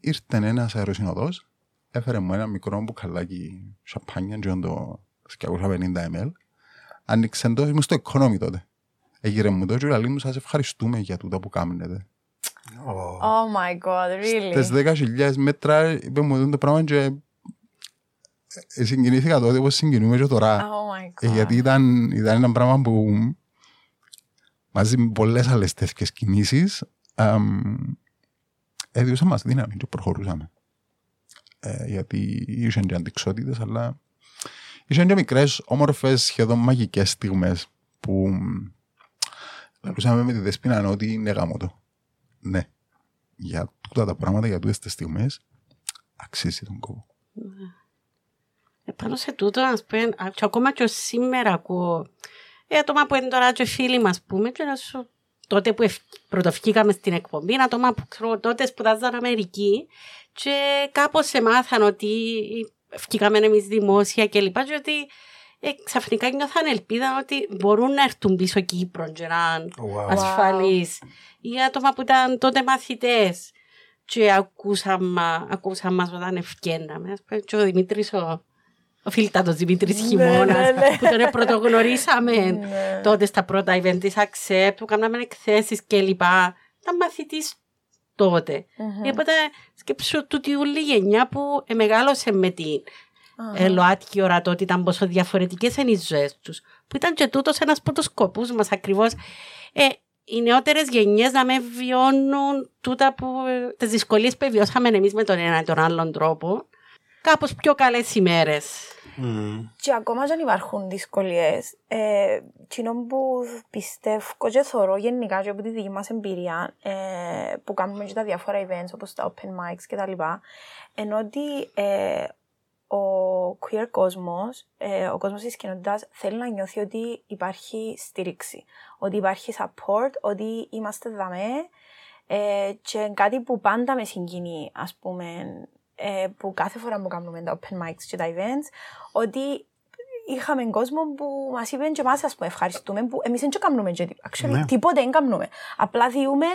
ήρθε ένας αεροσυνοδός, έφερε μου ένα μικρό μπουκαλάκι σαπάνια, και το 250 ml, άνοιξε το, ήμουν στο economy τότε. Έγιρε μου το και λέει μου σας ευχαριστούμε για τούτα που κάνετε. Ω. Oh my god, Στις really. 10.000 μέτρα είπε μου το πράγμα και ε, συγκινήθηκα τότε όπως συγκινούμε και τώρα. Oh my Ε, god. γιατί ήταν, ήταν ένα πράγμα που μαζί με πολλές άλλες τέτοιες κινήσεις αμ, έδιωσαν μας δύναμη και προχωρούσαμε. Ε, γιατί είχαν και αντικσότητες, αλλά είχαν και μικρές, όμορφες, σχεδόν μαγικές στιγμές που λαλούσαμε με τη Δεσπίνα ότι είναι γάμο το. Ναι. Για τούτα τα πράγματα, για τούτες τις στιγμές, αξίζει τον κόπο. Επάνω σε τούτο, να πούμε, α, και ακόμα και ως σήμερα ακούω ε, άτομα που είναι τώρα και φίλοι μας, πούμε, και να σου, τότε που ευ- πρωτοφκήκαμε στην εκπομπή, άτομα που ξέρω, τότε σπουδάζαν Αμερική και κάπως εμάθαν ότι βγήκαμε εμείς δημόσια και λοιπά και ότι ε, ξαφνικά νιώθαν ελπίδα ότι μπορούν να έρθουν πίσω Κύπρο και να είναι Wow. ασφαλείς. Ή άτομα που ήταν τότε μαθητές και ακούσαν, μα- ακούσαν μας όταν ευκέναμε. Ας πούμε, Και ο Δημήτρης ο, ο φιλτάτος Δημήτρης Ναι, Χειμώνας ναι, ναι. που τον πρωτογνωρίσαμε Ναι. τότε στα πρώτα event της Accept που κάναμε εκθέσεις και λοιπά. Ήταν μαθητής τότε. Μμμ. Οπότε σκέψου τούτη όλη η γενιά που ε, μεγάλωσε με την Αχα. ε, ΛΟΑΤΚΙ ορατότητα, πόσο διαφορετικές είναι οι ζωές τους. Που ήταν και τούτος ένας από τους σκοπούς μας ακριβώς. Ε, οι νεότερες γενιές να με βιώνουν τούτα που. τις δυσκολίες που βιώσαμε εμείς με τον ένα ή τον άλλον τρόπο. Κάπως πιο καλές ημέρες. Μμ. Και ακόμα και αν υπάρχουν δυσκολίες, ε, εκείνο που πιστεύω και θεωρώ γενικά και από τη δική μας εμπειρία ε, που κάνουμε και τα διάφορα events όπως τα open mics κτλ. Ενώ ότι ε, ο queer κόσμος, ε, ο κόσμος της κοινότητας θέλει να νιώθει ότι υπάρχει στήριξη, ότι υπάρχει support, ότι είμαστε δαμέ ε, και κάτι που πάντα με συγκινεί, ας πούμε, ε, που κάθε φορά που κάνουμε τα open mics και τα events, ότι είχαμε κόσμο που μας είπε και εμάς, ας πούμε, ευχαριστούμε, που εμείς δεν και κάνουμε και τί- actually, Ναι. τίποτε δεν κάνουμε. Απλά διούμε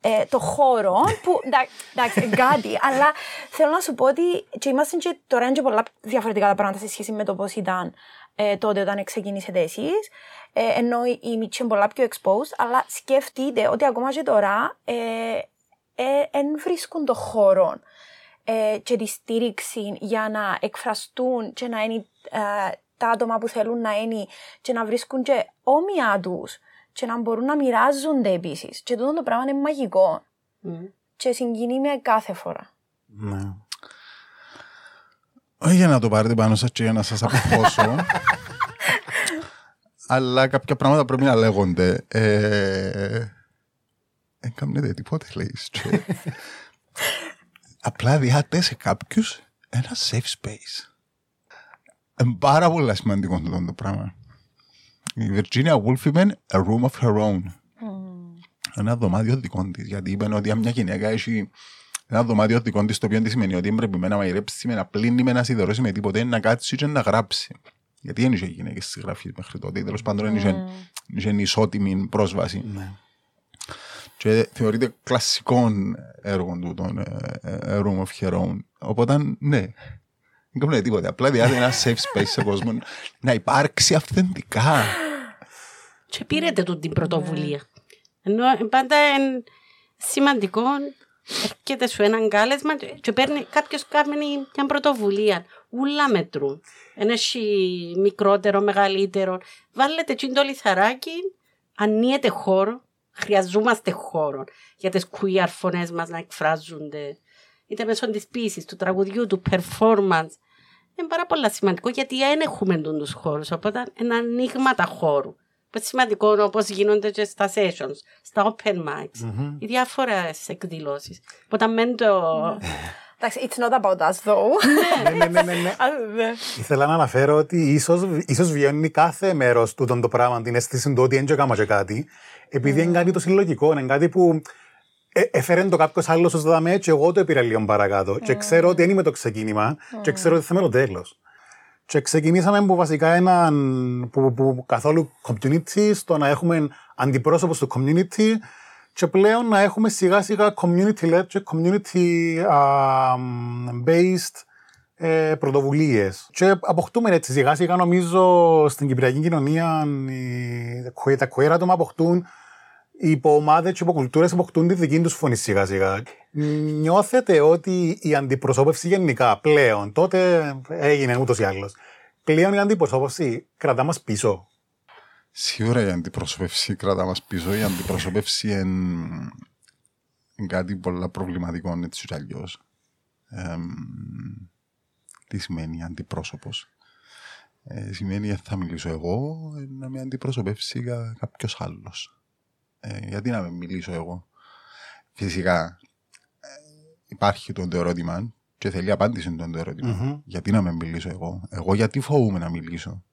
ε, το χώρο που, εντά- εντάξει, *laughs* ε, κάτι, αλλά θέλω να σου πω ότι και είμαστε και τώρα είναι και πολλά διαφορετικά τα πράγματα σε σχέση με το πώς ήταν ε, τότε όταν ξεκινήσετε εσείς, ε, ενώ η- η Μίτσι είναι πολλά πιο exposed, αλλά σκεφτείτε ότι ακόμα και τώρα ε, ε, εν βρίσκουν το χώρο ε, και τη στήριξη για να εκφραστούν και να είναι ε, τα άτομα που θέλουν να είναι και να βρίσκουν και όμοια τους και να μπορούν να μοιράζονται επίσης. Και τούτο το πράγμα είναι μαγικό και συγκινεί με κάθε φορά. Ναι. Όχι για να το πάρετε πάνω σας και για να σας αποχώσω. αλλά κάποια πράγματα πρέπει να λέγονται. Ε, δεν κάνετε τίποτε, λέει. Και Απλά διάτε σε κάποιους ένα safe space. Είναι πάρα πολύ σημαντικό αυτό το πράγμα. Η Virginia Woolf είπε a room of her own. Ένα δωμάτιο δικό της. Γιατί είπε ότι αν μια γυναίκα έχει ένα δωμάτιο δικό της, το οποίο τι σημαίνει ότι πρέπει με να μαγειρέψει, με να πλύνει, με να σιδερώσει, με τίποτε, να κάτσει και να γράψει. Γιατί δεν είχε γυναίκες συγγραφή μέχρι τότε. Τέλος πάντων, δεν είχε- είχε ισότιμη πρόσβαση. Ναι. Και θεωρείται κλασικό έργο του τον ε, ε, Room of Her Own. Οπότε, ναι, δεν κάνουμε τίποτα. Απλά διάτε ένα safe space σε κόσμο να υπάρξει αυθεντικά. Και πήρετε του την πρωτοβουλία. Ενώ ε, πάντα είναι σημαντικό έρχεται σου έναν κάλεσμα και- και παίρνει κάποιος κάνει μια πρωτοβουλία. Ούλα μετρούν. Ένα έχει μικρότερο, μεγαλύτερο. Βάλετε εκεί το λιθαράκι, ανοίγεται χώρο. Χρειαζόμαστε χώρο για τις queer φωνές μας να εκφράζονται. Είτε μέσω της πίσης, του τραγουδιού, του performance. Είναι πάρα πολύ σημαντικό γιατί δεν έχουμε τους χώρους. Οπότε είναι ανοίγματα χώρου. Που είναι σημαντικό όπως γίνονται και στα sessions, στα open mics, οι διάφορες εκδηλώσεις. Οπότε μεν το. Εντάξει, it's not about us though. ναι, ναι, ναι, ναι, ναι. *laughs* Α, ναι. Ήθελα να αναφέρω ότι ίσως, ίσως βιώνει κάθε μέρος του τον το πράγμα, την αίσθηση του ότι δεν έκανα και κάτι, επειδή είναι κάτι το συλλογικό, είναι κάτι που ε, έφερε το κάποιος άλλος ως δαμέ και εγώ το πήρα λίγο παρακάτω. Και ξέρω ότι δεν είμαι το ξεκίνημα και ξέρω ότι θα είμαι το τέλος. Και ξεκινήσαμε που βασικά έναν που, που καθόλου community, στο να έχουμε αντιπρόσωπους του community και πλέον να έχουμε σιγά σιγά community led και community α, based ε, πρωτοβουλίες. Και αποκτούμε έτσι σιγά σιγά νομίζω στην Κυπριακή κοινωνία οι, τα queer άτομα αποκτούν οι υποομάδες και οι υποκουλτούρες αποκτούν τη δική τους φωνή σιγά σιγά. Νιώθετε ότι η αντιπροσώπευση γενικά πλέον, τότε έγινε ούτως ή άλλως. Πλέον η αντιπροσώπευση κρατά μας πίσω; Σίγουρα η αντιπροσωπεύση κρατά μας πίσω. Η αντιπροσωπεύση είναι είναι κάτι πολλά προβληματικό έτσι κι αλλιώς. Εμ, τι σημαίνει αντιπρόσωπος; Ε, σημαίνει ότι θα μιλήσω εγώ, ε, να με αντιπροσωπεύσει κα, κάποιος άλλος. Ε, γιατί να με μιλήσω εγώ; Φυσικά ε, υπάρχει το ερώτημα και θέλει απάντηση το ερώτημα. Μμμ. Γιατί να με μιλήσω εγώ; Εγώ γιατί φοβούμαι να μιλήσω;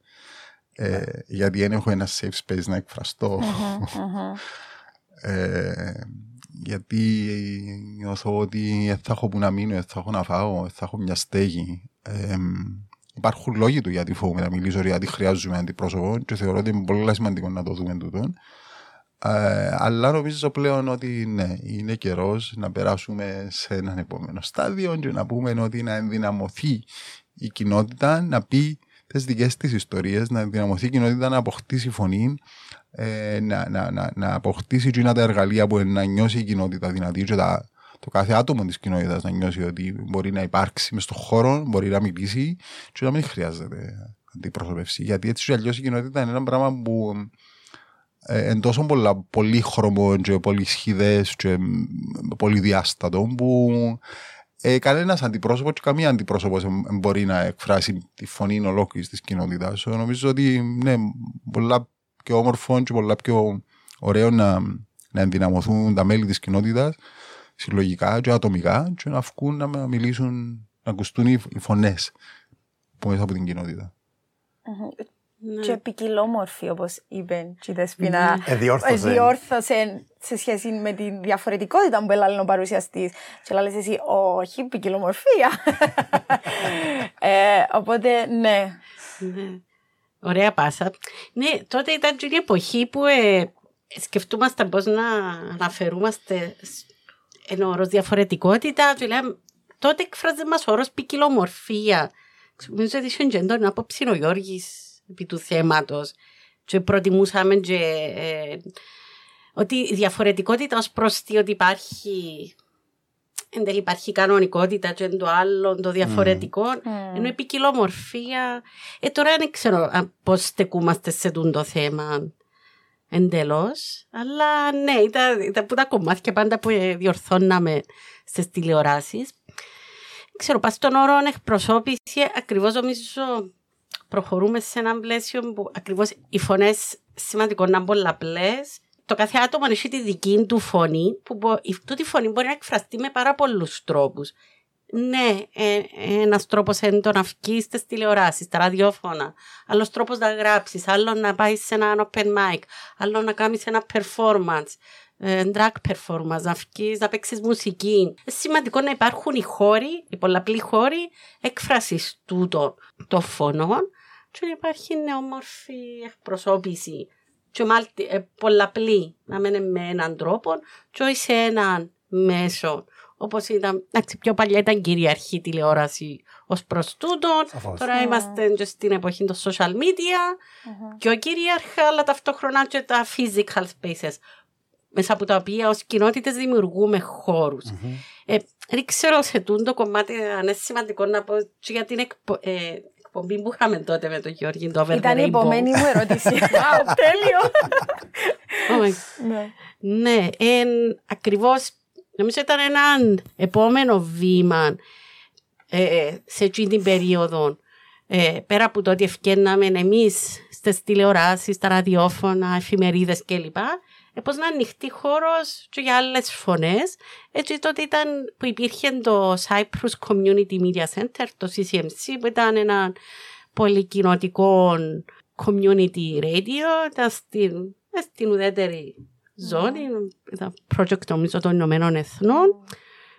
Ε, γιατί δεν έχω ένα safe space να εκφραστώ. Ε, γιατί νιώθω ότι δεν θα έχω που να μείνω, δεν θα έχω να φάω, δεν θα έχω μια στέγη. Ε, υπάρχουν λόγοι του γιατί φοβούμαι να μιλήσω, γιατί χρειάζομαι αντιπρόσωπο και θεωρώ ότι είναι πολύ σημαντικό να το δούμε τούτο. Ε, αλλά νομίζω πλέον ότι ναι, είναι καιρός να περάσουμε σε έναν επόμενο στάδιο και να πούμε ότι να ενδυναμωθεί η κοινότητα να πει τις δικές της ιστορίες, να ενδυναμωθεί η κοινότητα να αποκτήσει φωνή, ε, να, να, να, να αποκτήσει εκείνα τα εργαλεία που να νιώσει η κοινότητα δυνατή και τα, το κάθε άτομο της κοινότητας να νιώσει ότι μπορεί να υπάρξει μες στον χώρο, μπορεί να μιλήσει και να μην χρειάζεται αντιπροσωπεύση. Γιατί έτσι κι αλλιώς η κοινότητα είναι ένα πράγμα που ε, εν τόσο πολλά, πολύχρωμο και πολύ σχηδές και μ, πολύ διάστατο που ε, κανένας αντιπρόσωπος και καμία αντιπρόσωπος μπορεί να εκφράσει τη φωνή ολόκληρη της κοινότητα. Νομίζω ότι ναι, πολλά πιο όμορφο και πολλά πιο ωραίο να, να ενδυναμωθούν τα μέλη της κοινότητας συλλογικά και ατομικά και να βγουν να μιλήσουν, να ακουστούν οι, οι φωνές που μέσα από την κοινότητα. Ναι. Και ποικιλόμορφη, όπως είπε και η Δεσπίνα. Ε, διόρθωσε. Ε, διόρθωσε σε σχέση με τη διαφορετικότητα που έλαβε ο παρουσιαστής. Και λέει εσύ, όχι, ποικιλομορφία. *laughs* ε, οπότε, ναι. Ναι. Ωραία πάσα. Ναι, τότε ήταν και η εποχή που ε, σκεφτούμαστε πώς να αναφερούμαστε σ- εν όρος διαφορετικότητα και λέμε, τότε εκφράζεται μας ο όρος ποικιλομορφία. Νομίζω ότι είχε και έντονη άποψη ο Γιώργης επί του θέματος και προτιμούσαμε και, ε, ότι η διαφορετικότητα ως προς τι ότι υπάρχει εν τέλει υπάρχει κανονικότητα και εν το άλλο το διαφορετικό ενώ η ποικιλομορφία ε, τώρα δεν ξέρω αν πώς στεκούμαστε σε τούτο το θέμα εντελώς αλλά ναι ήταν, ήταν που τα κομμάτια πάντα που ε, διορθώναμε στις τηλεοράσεις. Ξέρω πας στον όρο εκπροσώπηση ακριβώς νομίζω προχωρούμε σε ένα πλαίσιο που ακριβώς οι φωνές σημαντικό να είναι πολλαπλές το κάθε άτομο έχει τη δική του φωνή, που μπο, η, τούτη φωνή μπορεί να εκφραστεί με πάρα πολλούς τρόπους. Ναι, ε, ένας τρόπος είναι το να βγει στι τηλεοράσεις, στα ραδιόφωνα. Άλλος τρόπος να γράψεις, άλλο να πάεις σε ένα open mic, άλλο να κάνεις ένα performance. ε, drag performance, να βγεις, να παίξεις μουσική. Είναι σημαντικό να υπάρχουν οι χώροι, οι πολλαπλοί χώροι έκφρασης τούτων των φωνών και να υπάρχει νεομόρφη εκπροσώπηση και μάλιστα ε, πολλαπλή, να μένει με έναν τρόπο και όχι σε έναν μέσο. Όπως ήταν, εντάξει, πιο παλιά ήταν κυρίαρχη τηλεόραση ως προς τούτον. Σαφώς. Τώρα είμαστε και στην εποχή των social media. Πιο κυρίαρχα, αλλά ταυτόχρονα και τα physical spaces. Μέσα από τα οποία ως κοινότητες δημιουργούμε χώρους. Ε, δεν ξέρω σε τούτο κομμάτι αν είναι σημαντικό να πω και για την εκπο, ε, εκπομπή που είχαμε τότε με τον Γιώργη, το Over Ήταν the η Rainbow. επόμενη μου ερώτηση. *laughs* Wow, τέλειο. Oh my God. Ναι. Ναι, εν, ακριβώς νομίζω ήταν ένα επόμενο βήμα ε, σε εκείνη την περίοδο. Ε, πέρα από το ότι ευκαιρνάμε εμείς στις τηλεοράσεις, στα ραδιόφωνα, εφημερίδες κλπ. Ε, πώς να ανοιχτεί χώρος και για άλλες φωνές. Έτσι τότε ήταν που υπήρχε το Cyprus Community Media Center, το CCMC, που ήταν ένα πολυκοινοτικό community radio, ήταν στην, ε, στην ουδέτερη ζώνη, ήταν project νομίζω των Ηνωμένων Εθνών.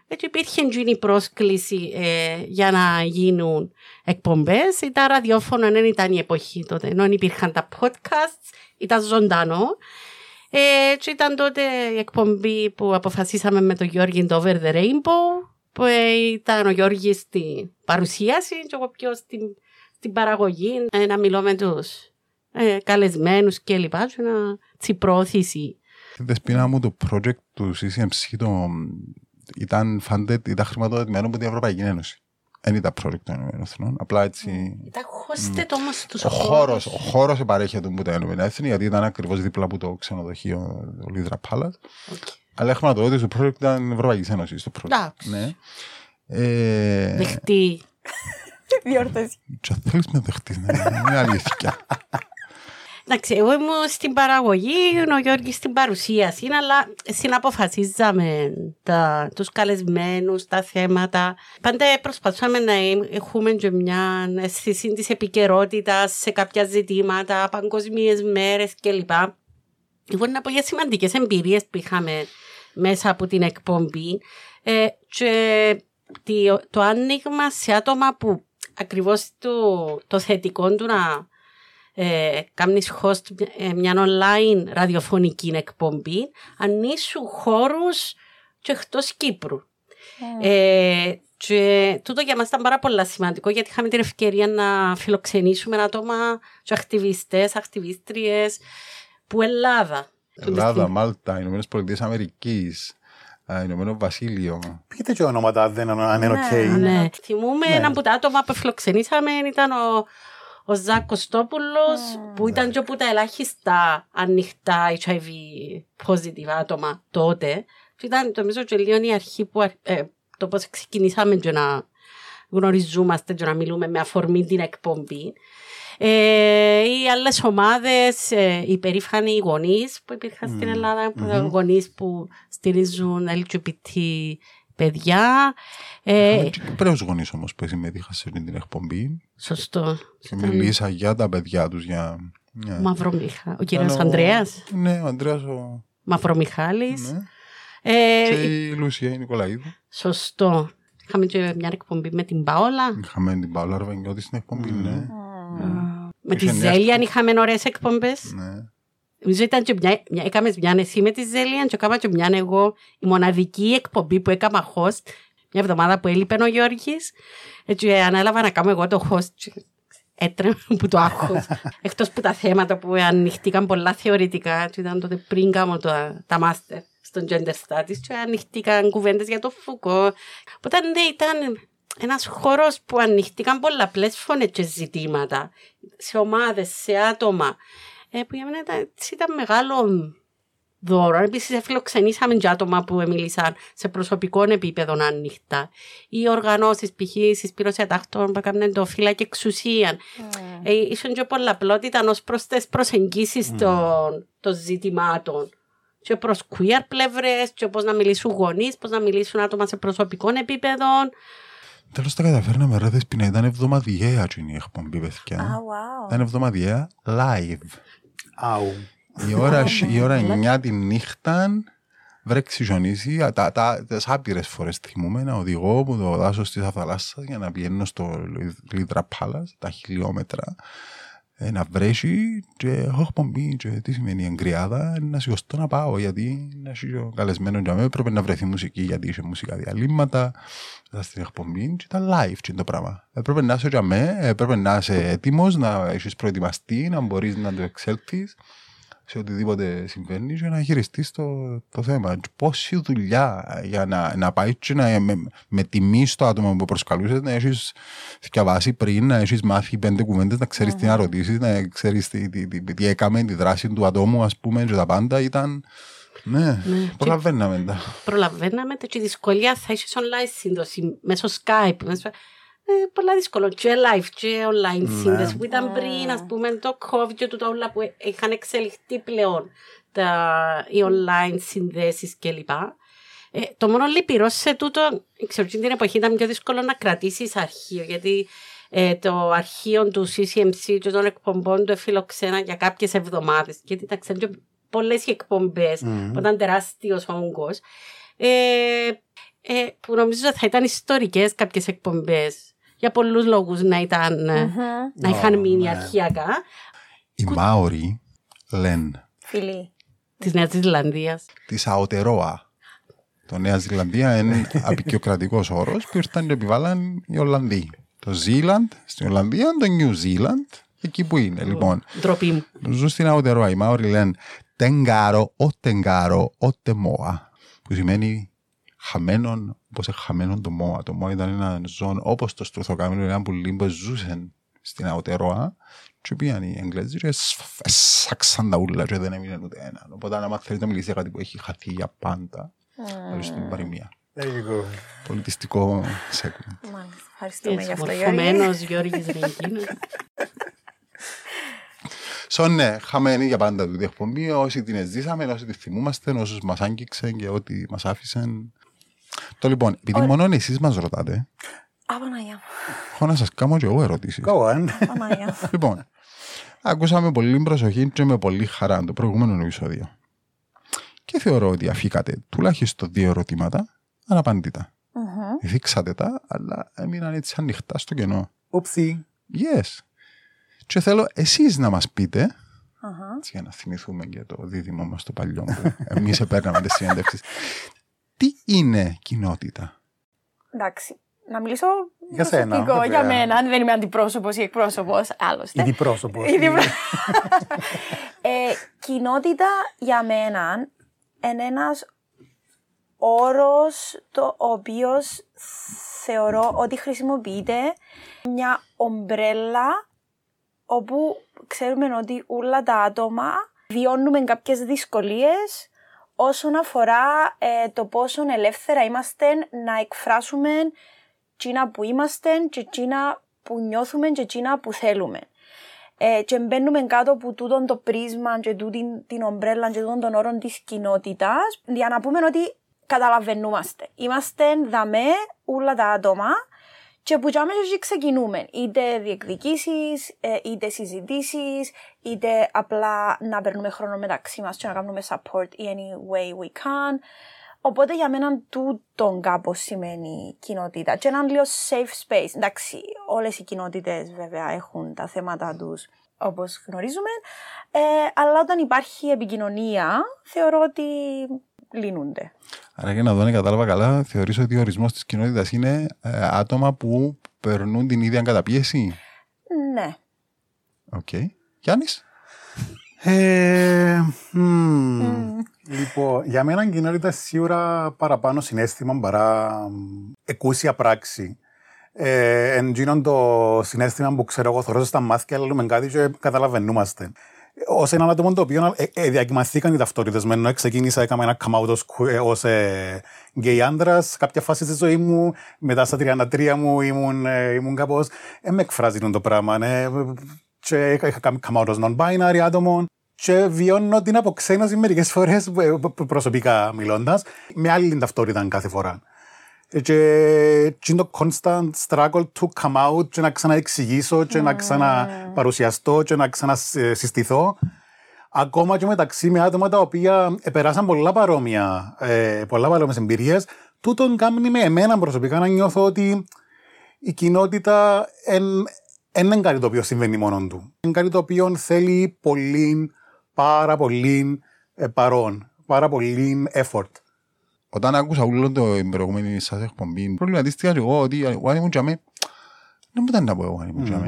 Έτσι υπήρχε εκείνη η πρόσκληση ε, για να γίνουν εκπομπές. Τα ραδιόφωνα δεν ήταν η εποχή τότε, ενώ υπήρχαν τα podcasts, ήταν ζωντανό. Ε, και ήταν τότε η εκπομπή που αποφασίσαμε με τον Γιώργη το Over the Rainbow, που ε, ήταν ο Γιώργης στην παρουσίαση και εγώ πιο στην, στην παραγωγή, ε, να μιλώ με τους ε, καλεσμένους και λοιπά, και να τσιπρόθεση. Δεσπίνα μου το project του CCMC το, ήταν funded, ήταν χρηματοδοτημένο από την Ευρωπαϊκή Ένωση. Δεν ήταν project των Ηνωμένων Εθνών. Απλά έτσι. Ήταν hosted όμως στους Ο χώρο ο χώρος επαρέχεται από τα Ηνωμένα Έθνη, γιατί ήταν ακριβώς δίπλα από το ξενοδοχείο το Λίδρα Palace. Αλλά η χρηματοδότηση του project ήταν Ευρωπαϊκής Ένωσης. Το project. Εντάξει. Ναι. Ε, Δεχτεί. Διόρθωση. και αν θέλεις με δεχτείς, ναι, είναι αλήθεια. *laughs* Εντάξει, εγώ ήμουν στην παραγωγή, ο Γιώργης στην παρουσίαση, αλλά συναποφασίζαμε τα, τους καλεσμένους, τα θέματα. Πάντα προσπαθούσαμε να έχουμε και μια αίσθηση της επικαιρότητας σε κάποια ζητήματα, παγκοσμίες μέρες κλπ. Εγώ να πω για σημαντικές εμπειρίες που είχαμε μέσα από την εκπομπή ε, και τι- το άνοιγμα σε άτομα που ακριβώς το, το θετικό του να ε, κάνεις host ε, μια online ραδιοφωνική εκπομπή, ανοίσουν χώρους και εκτός Κύπρου. Ε, και τούτο για μας ήταν πάρα πολύ σημαντικό γιατί είχαμε την ευκαιρία να φιλοξενήσουμε άτομα και ακτιβιστές, ακτιβίστριες που Ελλάδα. Ελλάδα, Μάλτα, Ηνωμένες Πολιτείες Αμερικής, ε, Ηνωμένο Βασίλειο. Πείτε και ονόματα αν δεν αν είναι Ναι, οκ. Ναι. Θυμούμε Ναι. ένα από τα άτομα που φιλοξενήσαμε ήταν ο, ο Ζακ Κωστόπουλος που ήταν και από τα ελάχιστα ανοιχτά HIV positive άτομα τότε. Και ήταν νομίζω και λίγο η αρχή που αρ- ε, το πώς ξεκινήσαμε και να γνωριζόμαστε και να μιλούμε με αφορμή την εκπομπή. Ε, οι άλλες ομάδες, ε, οι περήφανοι γονείς που υπήρχαν στην Ελλάδα, που ήταν γονείς που στηρίζουν LGBT παιδιά. Ε, Είχαμε και Κυπρέους γονείς όμως που συμμετείχαν σε αυτή την εκπομπή σωστό. και μιλήσα για τα παιδιά τους. Για... για- Μαυρομιχα... Ο κύριος Ήταν ο- Ανδρέας, Ναι, ο Ανδρέας ο... Μαυρομιχάλης. Ναι. Ε, Και η Λουσία η Νικολαίδου. Σωστό. Είχαμε και μια εκπομπή με την Παόλα. Είχαμε την Παύλα Ραβενιώτη στην εκπομπή, ναι. Με τη Είχε νέα Ζέλια εκπομπή. είχαμε ωραίες εκπομπές. ναι. Νομίζω ήταν και μια, μια, έκαμες μια εσύ με τη Ζέλια και έκανα και μια εγώ η μοναδική εκπομπή που έκανα host μια εβδομάδα που έλειπε ο Γιώργης. Έτσι ανέλαβα να κάνω εγώ το host και έτρεμε *laughs* που το άγχος. *laughs* Εκτός που τα θέματα που ανοιχτήκαν πολλά θεωρητικά και ήταν τότε πριν κάνω τα, τα master στον gender studies και ανοιχτήκαν κουβέντες για το Φουκώ. Οπότε ναι, ήταν ένας χώρος που ανοιχτήκαν πολλαπλές φωνές και ζητήματα σε ομάδες, σε άτομα. Ε, που για μένα ήταν, έτσι ήταν μεγάλο δώρο. Επίσης, φιλοξενήσαμε και άτομα που μίλησαν σε προσωπικό επίπεδο ανοιχτά. Οι οργανώσεις, π.χ. η συσπήρωση ατάχτων που έκαναν το φύλλα και εξουσία. Mm. Ε, ίσον και πολλαπλότητα ως προς τις προσεγγίσεις των, των ζητημάτων. και προς queer πλευρές και πώς να μιλήσουν γονείς, πώς να μιλήσουν άτομα σε προσωπικών επίπεδων. Τέλος τα καταφέρναμε ρε δεσπίνα, ήταν εβδομαδιαία η εκπομπή Α, παιδιά. wow. Ήταν εβδομαδιαία live. Αου. Η ώρα, η ώρα 9 τη νύχτα βρέξει χιονίσει. Τα, τα, τις άπειρες φορές θυμούμε να οδηγώ από το δάσος της θάλασσας για να πηγαίνω στο Λίτρα Πάλας, τα χιλιόμετρα. Ε, να βρέσει και έχω εκπομπή και τι σημαίνει εγκριάδα να σηκωστώ να πάω γιατί να έχει ο καλεσμένος για μένα έπρεπε να βρεθεί μουσική γιατί είχε μουσικά διαλύματα ήταν στην εκπομπή και ήταν live και το πράγμα. Έπρεπε να είσαι για μένα, έπρεπε να είσαι έτοιμος να έχεις προετοιμαστεί να μπορείς να το εξέλθεις σε οτιδήποτε συμβαίνει και να χειριστείς το, το θέμα. Και πόση δουλειά για να, να πάει και να, με, με τιμή στο άτομο που προσκαλούσες να έχεις διαβάσει πριν, να έχεις μάθει πέντε κουβέντες, να ξέρεις τι να ρωτήσεις, να ξέρεις τι, τι, τι, τι έκαμε, τη δράση του ατόμου ας πούμε και τα πάντα ήταν... Ναι, προλαβαίναμε τα. Προλαβαίναμε τα και η δυσκολία θα είσαι online σύνδοση μέσω Skype. Μέσω... Ε, πολλά δύσκολο. Και live και online σύνδεση που ήταν πριν, ας πούμε, το COVID και τούτα όλα που είχαν εξελιχθεί πλέον τα, οι online συνδέσεις κλπ. Ε, το μόνο λυπηρό σε τούτο, ξέρω ότι την εποχή ήταν πιο δύσκολο να κρατήσεις αρχείο, γιατί ε, το αρχείο του CCMC και των εκπομπών του φιλοξένα για κάποιες εβδομάδες. Γιατί τα ξέρετε, πολλές εκπομπές, που ήταν τεράστιος όγκος. Ε, ε, που νομίζω θα ήταν ιστορικές κάποιες εκπομπές. Για πολλούς λόγους να, ήταν, να είχαν μείνει ναι. αρχιακά. Οι Μάοροι λένε Φιλή. Της Νέας Ζηλανδίας. της Αοτερόα. Το Νέα Ζηλανδία είναι *laughs* απεικιοκρατικός όρος που ήρθαν και επιβάλλαν οι Ολλανδοί. Το Ζήλαντ στην Ολλανδία, το Νιου Ζήλαντ, εκεί που είναι. Λοιπόν, Ντροπή μου. ζουν στην Αοτερόα. Οι Μάοροι λένε Τεγκάρο, ο Τεγκάρο, ο Τεμόα. Που σημαίνει χαμένον, όπως χαμένον το Μόα. Το Μόα ήταν ένα ζώο όπως το στρουθοκάμινο, ένα πουλί που ζούσε στην Αοτερόα. Και πήγαν οι Εγγλέζοι και σφ- σάξαν τα ούλα και δεν έμεινε ούτε ένα. Οπότε αν θέλεις να μιλήσεις για κάτι που έχει χαθεί για πάντα, θα λες στην παροιμία. There you go. Πολιτιστικό segment. Μάλιστα. Ευχαριστούμε για αυτό, Γιώργη. Μορφωμένος Γιώργης Ρεγκίνος. Σο ναι, χαμένη για πάντα του εκπομπή. Όσοι την ζήσαμε, όσοι τη θυμούμαστε, όσους μας άγγιξε και ό,τι μας άφησε. Το λοιπόν, επειδή μόνο εσείς μας ρωτάτε, Α, Παναγιά. έχω να σας κάνω και εγώ ερωτήσεις. Go on. Παναγιά. Λοιπόν, ακούσαμε πολύ προσοχή και με πολύ χαρά το προηγούμενο επεισόδιο. Και θεωρώ ότι αφήκατε τουλάχιστον δύο ερωτήματα αναπαντήτα. Μμμ. Δείξατε τα, αλλά έμειναν έτσι ανοιχτά στο κενό. Oopsie. Yes. Και θέλω εσείς να μας πείτε, Αχα. έτσι για να θυμηθούμε και το δίδυμο μας το παλιό που εμείς επέρναμε τις συνέντευξεις, τι είναι κοινότητα; Εντάξει. Να μιλήσω Για σένα, προσωπικό, βέβαια. για μένα. Δεν είμαι αντιπρόσωπος ή εκπρόσωπος. Άλλωστε. Ήδη πρόσωπος. Ήδη πρό- *laughs* ε, κοινότητα για μένα είναι ένας όρος το οποίος θεωρώ ότι χρησιμοποιείται μια ομπρέλα όπου ξέρουμε ότι όλα τα άτομα βιώνουμε κάποιες δυσκολίες όσον αφορά ε, το πόσο ελεύθερα είμαστε να εκφράσουμε τσίνα που είμαστε και τσίνα που νιώθουμε και τσίνα που θέλουμε. Ε, και μπαίνουμε κάτω από τούτον το πρίσμα και τούτην την ομπρέλα και τούτον των όρων της κοινότητας για να πούμε ότι καταλαβαίνούμαστε. Είμαστε δαμέ όλα τα άτομα και που τζάμε και ξεκινούμε. Είτε διεκδικήσεις, ε, είτε συζητήσεις, είτε απλά να περνούμε χρόνο μεταξύ μας και να κάνουμε support in any way we can. Οπότε για μένα τούτον κάπως σημαίνει κοινότητα. Και έναν λίγο safe space. Εντάξει, όλες οι κοινότητες βέβαια έχουν τα θέματα τους όπως γνωρίζουμε. Ε, αλλά όταν υπάρχει επικοινωνία, θεωρώ ότι λύνονται. Άρα για να δω αν κατάλαβα καλά, θεωρείς ότι ο ορισμός της κοινότητας είναι ε, άτομα που περνούν την ίδια καταπίεση; Ναι. Οκ. Γιάννης; Ε, μμμ. Λοιπόν, για μένα η κοινότητα είναι σίγουρα παραπάνω συναίσθημα παρά μ, εκούσια πράξη. Ε, εν τζείνον το συναίσθημα που ξέρω εγώ θωρώ στα μάτια, λέμε κάτι και καταλαβαινούμαστε. Ως έναν άτομο το οποίο ε, ε, διακυμαθήκαν οι ταυτότητες με ενώ ξεκίνησα, έκανα ένα come out ως ε, γκέι άντρας. Κάποια φάση στη ζωή μου, μετά στα 33 μου ήμουν, ε, ήμουν κάπως. Ε, με εκφράζει το πράγμα. Ναι. Και είχα είχα κάνει come out ως non-binary άτομο. και βιώνω την αποξένωση μερικές φορές ε, προσωπικά μιλώντας με άλλη ταυτότητα κάθε φορά. Ε, και, και το constant struggle to come out και να ξαναεξηγήσω και να ξαναπαρουσιαστώ και να ξανασυστηθώ ακόμα και μεταξύ με άτομα τα οποία περάσαν πολλά παρόμοια, ε, πολλά παρόμοιες εμπειρίες τούτον κάνει με εμένα προσωπικά να νιώθω ότι η κοινότητα δεν είναι κάτι το οποίο συμβαίνει μόνο του. Είναι κάτι το οποίο θέλει πολύ, πάρα πολύ ε, παρόν, πάρα πολύ effort. Όταν άκουσα όλο το προηγούμενη σας εκπομπή, προβληματίστηκα και εγώ ότι ο αν ήμουν για δεν μου ήταν να πω εγώ αν ήμουν για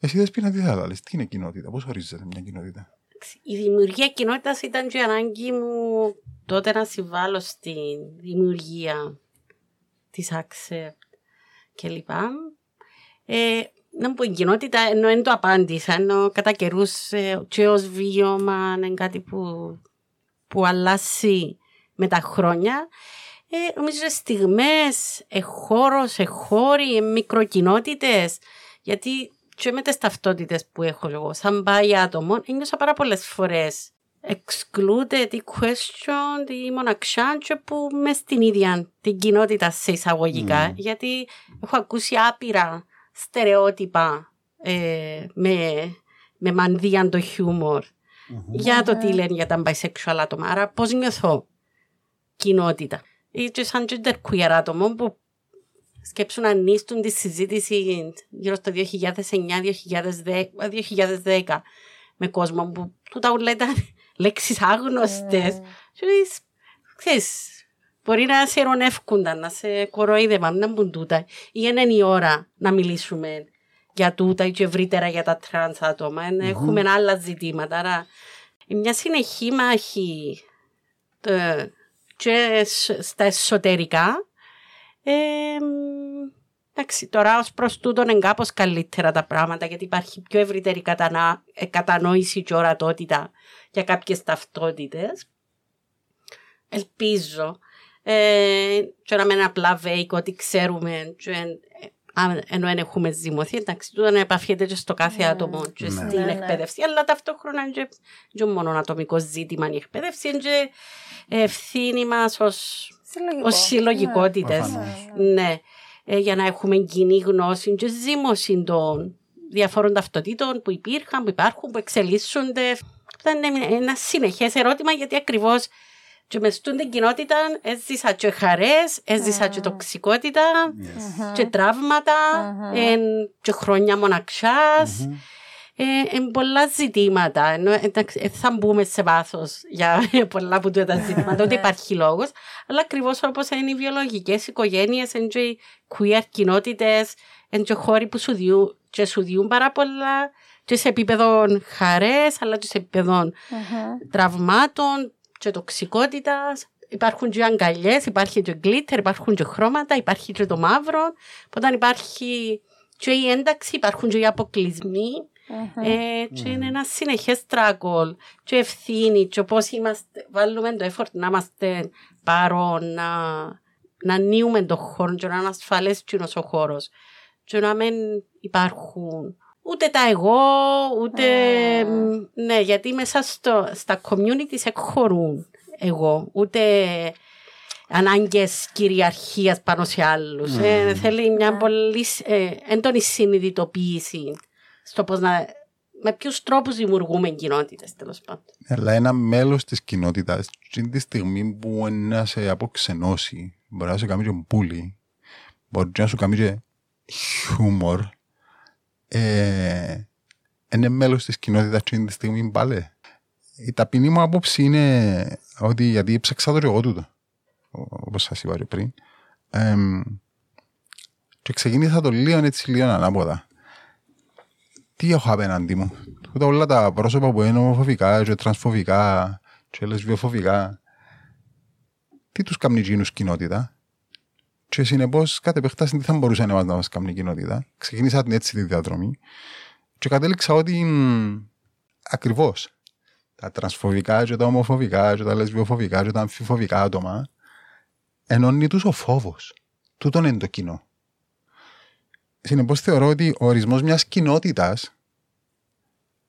Εσύ δεν πει τι θα λες, τι είναι κοινότητα, πώς ορίζεται μια κοινότητα; Η δημιουργία κοινότητας ήταν και η ανάγκη μου τότε να συμβάλλω στη δημιουργία της Accept κλπ. Ε, να πω η κοινότητα ενώ δεν το απάντησα, ενώ κατά καιρούς ε, και ως βίωμα είναι κάτι που, που αλλάζει με τα χρόνια. Ε, νομίζω στιγμές, εχώρος, εχώροι, μικροκοινότητες, γιατί και με τις ταυτότητες που έχω εγώ, σαν πάει άτομο, ένιωσα πάρα πολλές φορές excluded η question, τη μοναξιά και που μες στην ίδια την κοινότητα σε εισαγωγικά, mm. γιατί έχω ακούσει άπειρα στερεότυπα ε, με, με μανδύαν το χιούμορ mm-hmm. για το τι λένε για τα bisexual άτομα. Άρα πώς νιώθω; Κοινότητα. Ή και σαν gender queer άτομο που σκέψουν να νίστουν τη συζήτηση γύρω στο 2009-2010 με κόσμο που τούτα όλα ήταν *laughs* λέξεις άγνωστες. Mm. Ξέρεις, μπορεί να σε ειρωνεύκονταν, να σε κοροϊδεύαν, να μπουν τούτα. Ή είναι η ώρα να μιλήσουμε για τούτα ή και ευρύτερα για τα τρανς άτομα. Mm-hmm. Έχουμε άλλα ζητήματα. Άρα, μια συνεχή μάχη ε, και στα εσωτερικά ε, εντάξει, τώρα ως προς τούτον είναι κάπως καλύτερα τα πράγματα γιατί υπάρχει πιο ευρύτερη κατανα... Ε, κατανόηση και ορατότητα για κάποιες ταυτότητες. Ελπίζω. Ε, και να μην απλά βέικο ότι ξέρουμε και, ε, ενώ δεν έχουμε ζυμωθεί, εντάξει, τούτο να επαφιέται και στο κάθε ναι. άτομο και ναι. στην ναι, εκπαίδευση, αλλά ταυτόχρονα είναι και μόνο ατομικό ζήτημα η εκπαίδευση, είναι και ευθύνη μας ω συλλογικότητες. Ναι. Ε, για να έχουμε κοινή γνώση και ζήμωση των διαφόρων ταυτοτήτων που υπήρχαν, που υπάρχουν, που εξελίσσονται. Ήταν ένα συνεχές ερώτημα γιατί ακριβώς και μες στην κοινότητα έζησα και χαρές, έζησα και τοξικότητα και τραύματα και χρόνια μοναξιάς. Ε, πολλά ζητήματα. Ενώ, εντάξει, θα μπούμε σε βάθος για *laughs* πολλά από τα ζητήματα, ότι υπάρχει λόγος. Αλλά ακριβώς όπως είναι οι βιολογικές οικογένειες, είναι οι queer κοινότητες, είναι και χώροι που σου διούν, και σου διούν πάρα πολλά και σε επίπεδο χαρές, αλλά και σε επίπεδο τραυμάτων και τοξικότητας. Υπάρχουν και αγκαλιές, υπάρχει και γκλίτερ, υπάρχουν και χρώματα, υπάρχει και το μαύρο. Όταν υπάρχει και η ένταξη, υπάρχουν και οι αποκλεισμοί. Ε, και είναι ένα συνεχές τράκολ και ευθύνη και πώς είμαστε, βάλουμε το effort να είμαστε παρόν, να, να ανοίγουμε το χώρο και να είναι ασφαλές ο χώρος και να μην υπάρχουν ούτε τα εγώ, ούτε... Ναι, γιατί μέσα στο, στα communities εκχωρούν εγώ, ούτε ανάγκες κυριαρχίας πάνω σε άλλους. Ε, θέλει μια πολύ ε, έντονη συνειδητοποίηση στο πώς να... με ποιους τρόπους δημιουργούμε κοινότητες, τέλος πάντων. Αλλά ένα μέλος της κοινότητας, την τη στιγμή που να σε αποξενώσει, μπορεί να σε κάνει και πουλί, μπορεί να σου κάνει και χιούμορ, ε, είναι μέλος της κοινότητας την τη στιγμή πάλι. Η ταπεινή μου άποψη είναι ότι γιατί ψάξα το εγώ τούτο, όπως σας είπα πριν. Ε, και ξεκίνησα το λίγο έτσι λίγο ανάποδα τι έχω απέναντι μου; Τούτα όλα τα πρόσωπα που είναι ομοφοβικά και τρανσφοβικά και λεσβιοφοβικά, τι τους κάνει γίνους κοινότητα; Και συνεπώς, κάθε επέκταση τι θα μπορούσε να μας κάνει κοινότητα. Ξεκίνησα την έτσι τη διαδρομή και κατέληξα ότι ακριβώς τα τρανσφοβικά και τα ομοφοβικά και τα λεσβιοφοβικά και τα αμφιφοβικά άτομα ενώνει τους ο φόβος. Τούτον είναι το κοινό. Συνεπώς θεωρώ ότι ο ορισμός μιας κοινότητας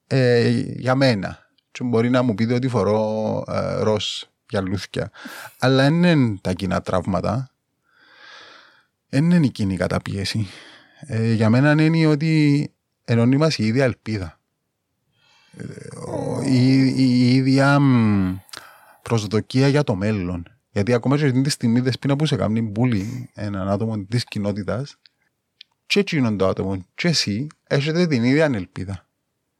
ε, για μένα και μπορεί να μου πείτε ότι φορώ ε, ροζ για λούθια. Αλλά δεν είναι τα κοινά τραύματα. Δεν είναι η κοινή καταπίεση. Ε, για μένα είναι ότι ενώνει μας η ίδια ελπίδα. Ε, ο- η, η ίδια μ, προσδοκία για το μέλλον. Γιατί ακόμα και αυτή τη στιγμή δεσπίνα που σε κάνει μπούλι έναν άτομο της κοινότητας, και εκείνον το άτομο, και εσύ, έχετε την ίδια ελπίδα.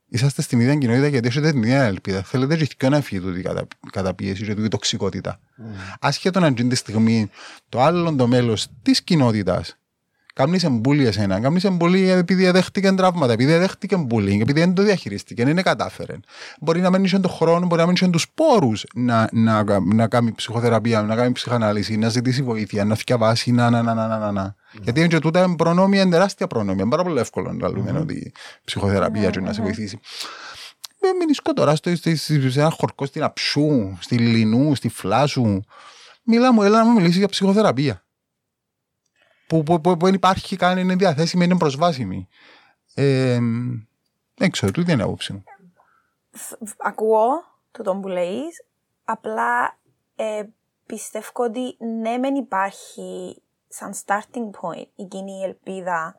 Είσαστε στην ίδια κοινότητα γιατί έχετε την ίδια ελπίδα. Θέλετε και οι να φύγει τούτη η κατα, καταπίεση και τούτη η τοξικότητα. Άσχετον αν γίνει τη στιγμή το άλλο το μέλος της κοινότητας Κάμνει εμπούλη εσένα, κάμνει εμπούλη επειδή δέχτηκε τραύματα, επειδή δέχτηκε bullying, επειδή δεν το διαχειρίστηκε, δεν είναι κατάφερε. Μπορεί να μένει τον χρόνο, μπορεί να μένει τους πόρου να, να, να, κάνει ψυχοθεραπεία, να κάνει ψυχανάλυση, να ζητήσει βοήθεια, να θυκευάσει, να, να, να, να, να, να. Γιατί είναι και τούτα είναι προνόμια, είναι τεράστια προνόμια. Είναι πάρα πολύ εύκολο να λέμε ότι ψυχοθεραπεία και να σε βοηθήσει. Με μηνισκώ τώρα στο, στη, στη, σε ένα χορκό στην Αψού, στη Λινού, στη Φλάσου. Μιλά μου, έλα να μου μιλήσεις για ψυχοθεραπεία που, που, που, που δεν υπάρχει καν, είναι διαθέσιμη, είναι προσβάσιμη. Ε, δεν ξέρω, τούτη είναι η άποψη μου. Ακούω το τον που λέεις, απλά ε, πιστεύω ότι ναι μεν υπάρχει σαν starting point η κοινή ελπίδα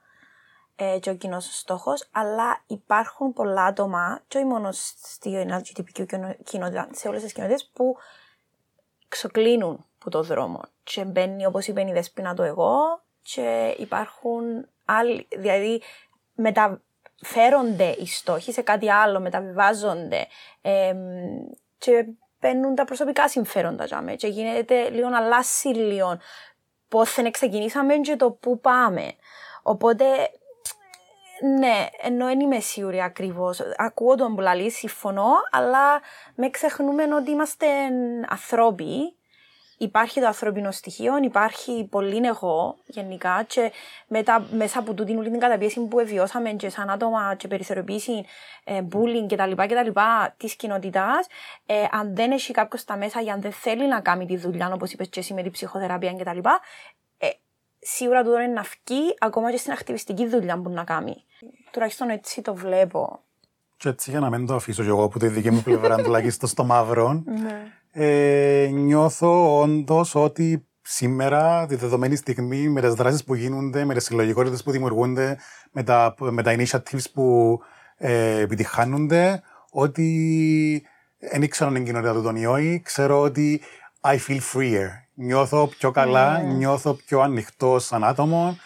ε, και ο κοινός στόχος, αλλά υπάρχουν πολλά άτομα, και όχι μόνο στη LGBTQ κοινότητα, σε όλες τις κοινότητες που ξεκλίνουν που το δρόμο. Και μπαίνει, όπως είπε η Δεσπίνα, το εγώ, και υπάρχουν άλλοι, δηλαδή μεταφέρονται οι στόχοι σε κάτι άλλο, μεταβιβάζονται ε, και παίρνουν τα προσωπικά συμφέροντα για με, και γίνεται λίγο αλλάσει λίγο πώς δεν ξεκινήσαμε και το πού πάμε. Οπότε, ναι, ενώ δεν είμαι σίγουρη ακριβώς. Ακούω τον Μπουλαλή, συμφωνώ, αλλά με ξεχνούμε ότι είμαστε ανθρώποι υπάρχει το ανθρώπινο στοιχείο, υπάρχει πολύ εγώ γενικά και μετά, μέσα από τούτη όλη την καταπίεση που βιώσαμε και σαν άτομα και περιθωριοποίηση, ε, bullying κτλ. κτλ της κοινότητας, ε, αν δεν έχει κάποιος στα μέσα για αν δεν θέλει να κάνει τη δουλειά, όπως είπες και εσύ με την ψυχοθεραπεία κτλ., ε, σίγουρα τούτο είναι να βγει ακόμα και στην ακτιβιστική δουλειά που να κάνει. Τουλάχιστον έτσι το βλέπω. Και έτσι για να μην το αφήσω και εγώ από τη δική μου πλευρά *laughs* τουλάχιστον στο μαύρο, Ναι. Ε, νιώθω όντως ότι σήμερα, τη δεδομένη στιγμή, με τις δράσεις που γίνονται, με τις συλλογικότητες που δημιουργούνται, με τα, με τα initiatives που ε, επιτυχάνονται, ότι δεν ήξερα την κοινότητα του τον ή ξέρω ότι I feel freer. Νιώθω πιο καλά, νιώθω πιο ανοιχτό σαν άτομο,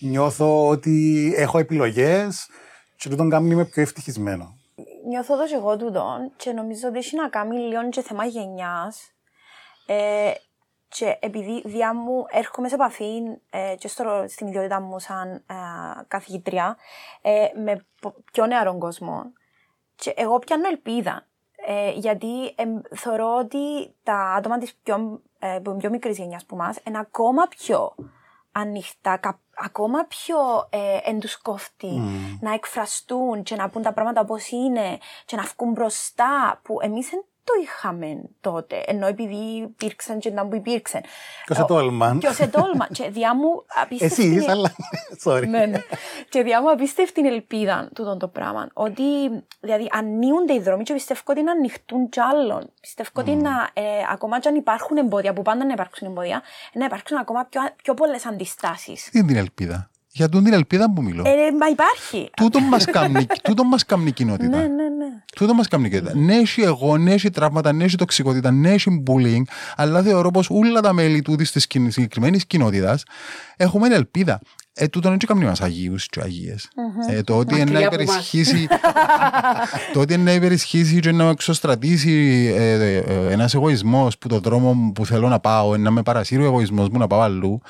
νιώθω ότι έχω επιλογές και τούτον κάνει είμαι πιο ευτυχισμένο. Νιώθω το και εγώ τούτον και νομίζω ότι έχει να κάνει λίγο και θέμα γενιάς. Ε, και επειδή διά μου έρχομαι σε επαφή ε, και στο, στην ιδιότητα μου σαν ε, καθηγήτρια ε, με πο- πιο νεαρών κόσμο και εγώ πιάνω ελπίδα. Ε, γιατί ε, θεωρώ ότι τα άτομα της πιο, ε, που είναι πιο μικρής γενιάς που μας είναι ακόμα πιο ανοιχτά, κα- ακόμα πιο ε, εν τους κόφτει να εκφραστούν και να πούν τα πράγματα όπως είναι και να βγουν μπροστά που εμείς δεν το είχαμε τότε, ενώ επειδή υπήρξαν και να που υπήρξαν. Ποιος ετόλμαν. Ποιος ετόλμαν. και διά μου *laughs* απίστευτη... Εσείς, αλλά. *laughs* Sorry. Ναι, ναι. Και διά μου απίστευτη ελπίδα τούτο το πράγμα. Ότι δηλαδή ανοίγονται οι δρόμοι και πιστεύω ότι να ανοιχτούν κι άλλων. Πιστεύω ότι να, ε, ακόμα κι αν υπάρχουν εμπόδια, που πάντα να υπάρξουν εμπόδια, να υπάρξουν ακόμα πιο, πιο πολλές αντιστάσεις. Τι είναι την ελπίδα; Για τούτη την ελπίδα που μιλώ. Ε, μα υπάρχει. Τούτο μας *laughs* κάνει, τούτο μας κάνει κοινότητα. ναι, ναι, ναι. Τούτο μας κάνει κοινότητα. Ναι, έχει εγώ, ναι, έχει τραύματα, ναι, έχει τοξικότητα, ναι, έχει bullying, αλλά θεωρώ πως όλα τα μέλη τούτης της κοιν- συγκεκριμένης κοινότητας έχουμε ελπίδα. Ε, τούτο δεν κάνει μας αγίους και αγίες. Ε, το ότι είναι να Μακριά από μας. υπερισχύσει, *laughs* το ότι είναι να υπερισχύσει και να με εξωστρατήσει ε, ε, ε, ένας εγωισμός που το δρόμο μου που θέλω να πάω, ε, να με παρασύρει ο εγωισμός μου να πάω αλλού,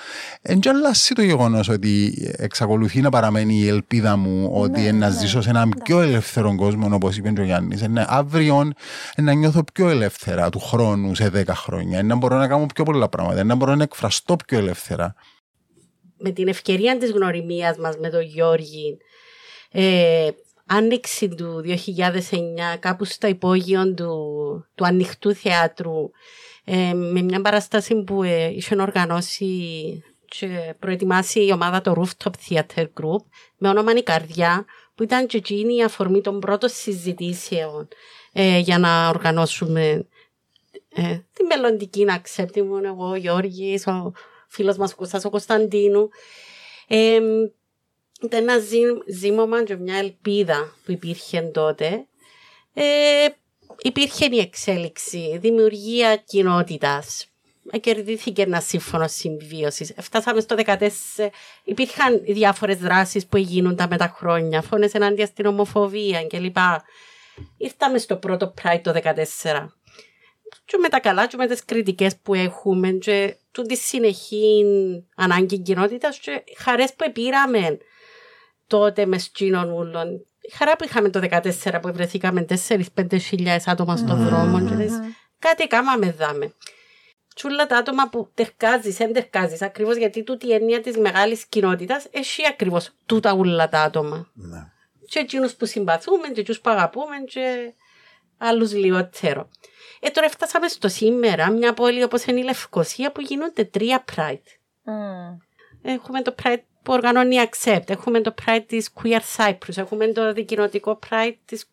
εν και αλλάσει το γεγονός ότι εξακολουθεί να παραμένει η ελπίδα μου ότι Ναι, ε, να ναι. ζήσω σε έναν πιο ελεύθερο κόσμο, όπως είπε και ο Γιάννης. Ε, ναι, αύριο ε, να νιώθω πιο ελεύθερα του χρόνου σε 10 χρόνια, ε, να μπορώ να κάνω πιο πολλά πράγματα, ε, να μπορώ να εκφραστώ πιο ελεύθερα. Με την ευκαιρία της γνωριμίας μας με τον Γιώργη, ε, άνοιξη του 2009, κάπου στο υπόγειο του, του ανοιχτού θεάτρου, ε, με μια παράσταση που ε, είχε οργανώσει και προετοιμάσει η ομάδα το Rooftop Theater Group με όνομα η Καρδιά, που ήταν και εκείνη η αφορμή των πρώτων συζητήσεων ε, για να οργανώσουμε ε, τη μελλοντική να μου εγώ, ο Γιώργης, ο φίλος μας Κώστας, ο Κωνσταντίνου. Ε, ήταν ένα ζήμωμα και μια ελπίδα που υπήρχε τότε. Ε, υπήρχε η εξέλιξη, δημιουργία κοινότητας. Κερδίθηκε ένα σύμφωνο συμβίωσης. Φτάσαμε στο 2014. Υπήρχαν διάφορες δράσεις που γίνονταν με τα χρόνια. Φωνέ ενάντια στην ομοφοβία κλπ. Ήρθαμε στο πρώτο Pride το 2014 και με τα καλά και με τις κριτικές που έχουμε και τη συνεχή ανάγκη κοινότητας και χαρές που πήραμε τότε μες σκήνων ούλων. Η χαρά που είχαμε το 2014 που βρεθήκαμε 4-5 χιλιάδες άτομα στον mm. δρόμο και λες, κάτι κάμαμε δάμε. Τσούλα τα άτομα που τερκάζεις, δεν τερκάζεις, ακριβώς γιατί τούτη η έννοια της μεγάλης κοινότητας έχει ακριβώς τούτα ούλα τα άτομα. Ναι. Και εκείνους που συμπαθούμε και εκείνους που αγαπούμε και άλλους λιγότερο. Ε, τώρα φτάσαμε στο σήμερα, μια πόλη όπως είναι η Λευκοσία που γίνονται τρία Pride. Mm. Έχουμε το Pride που οργανώνει η Accept, έχουμε το Pride της Queer Cyprus, έχουμε το δικοινοτικό Pride της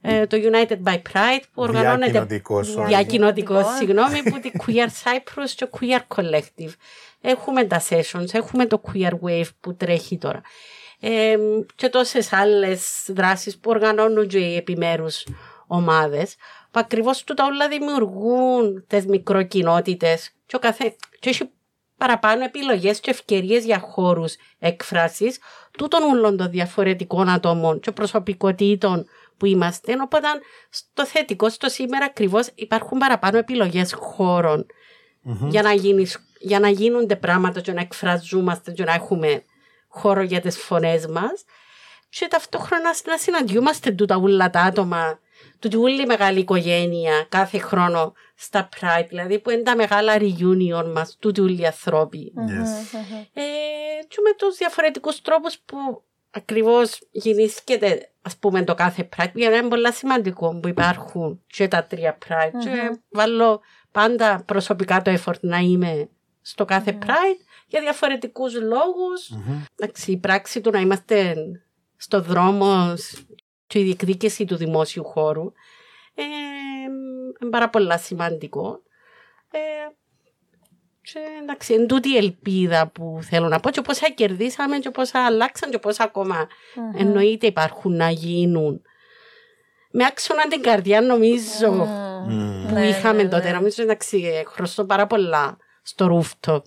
ε, το United by Pride που οργανώνεται διακοινωτικό, συγγνώμη, που τη Queer Cyprus και το Queer Collective. Έχουμε τα sessions, έχουμε το Queer Wave που τρέχει τώρα. Ε, και τόσες άλλες δράσεις που οργανώνουν και οι επιμέρους ομάδες που ακριβώς τούτα όλα δημιουργούν τι μικροκοινότητες και, καθέ... και έχει παραπάνω επιλογές και ευκαιρίες για χώρους έκφραση τούτων όλων των διαφορετικών ατόμων και προσωπικότητων που είμαστε. Οπότε στο θετικό, στο σήμερα ακριβώς υπάρχουν παραπάνω επιλογές για, να για να γίνονται πράγματα και να εκφραζόμαστε και να έχουμε χώρο για τις φωνές μας. Και ταυτόχρονα να συναντιούμαστε τούτα όλα τα άτομα τούτη όλη μεγάλη οικογένεια κάθε χρόνο στα Pride, δηλαδή που είναι τα μεγάλα reunion μας, τούτοι όλοι οι ανθρώποι. Yes. Ε, και με τους διαφορετικούς τρόπους που ακριβώς γεννήσκεται ας πούμε το κάθε Pride, γιατί είναι πολύ σημαντικό που υπάρχουν και τα τρία Pride και βάλω πάντα προσωπικά το effort να είμαι στο κάθε Pride για διαφορετικούς λόγους. Εντάξει, η πράξη του να είμαστε στο δρόμος και η διεκδίκηση του δημόσιου χώρου ε, είναι πάρα πολύ σημαντικό. Ε, και εντάξει, είναι τούτη η ελπίδα που θέλω να πω και πόσα κερδίσαμε και πόσα αλλάξαν και πόσα ακόμα mm-hmm. εννοείται υπάρχουν να γίνουν. Με άξονα την καρδιά νομίζω mm-hmm. που είχαμε ναι, τότε. Ναι. Νομίζω εντάξει, χρωστώ πάρα πολλά στο rooftop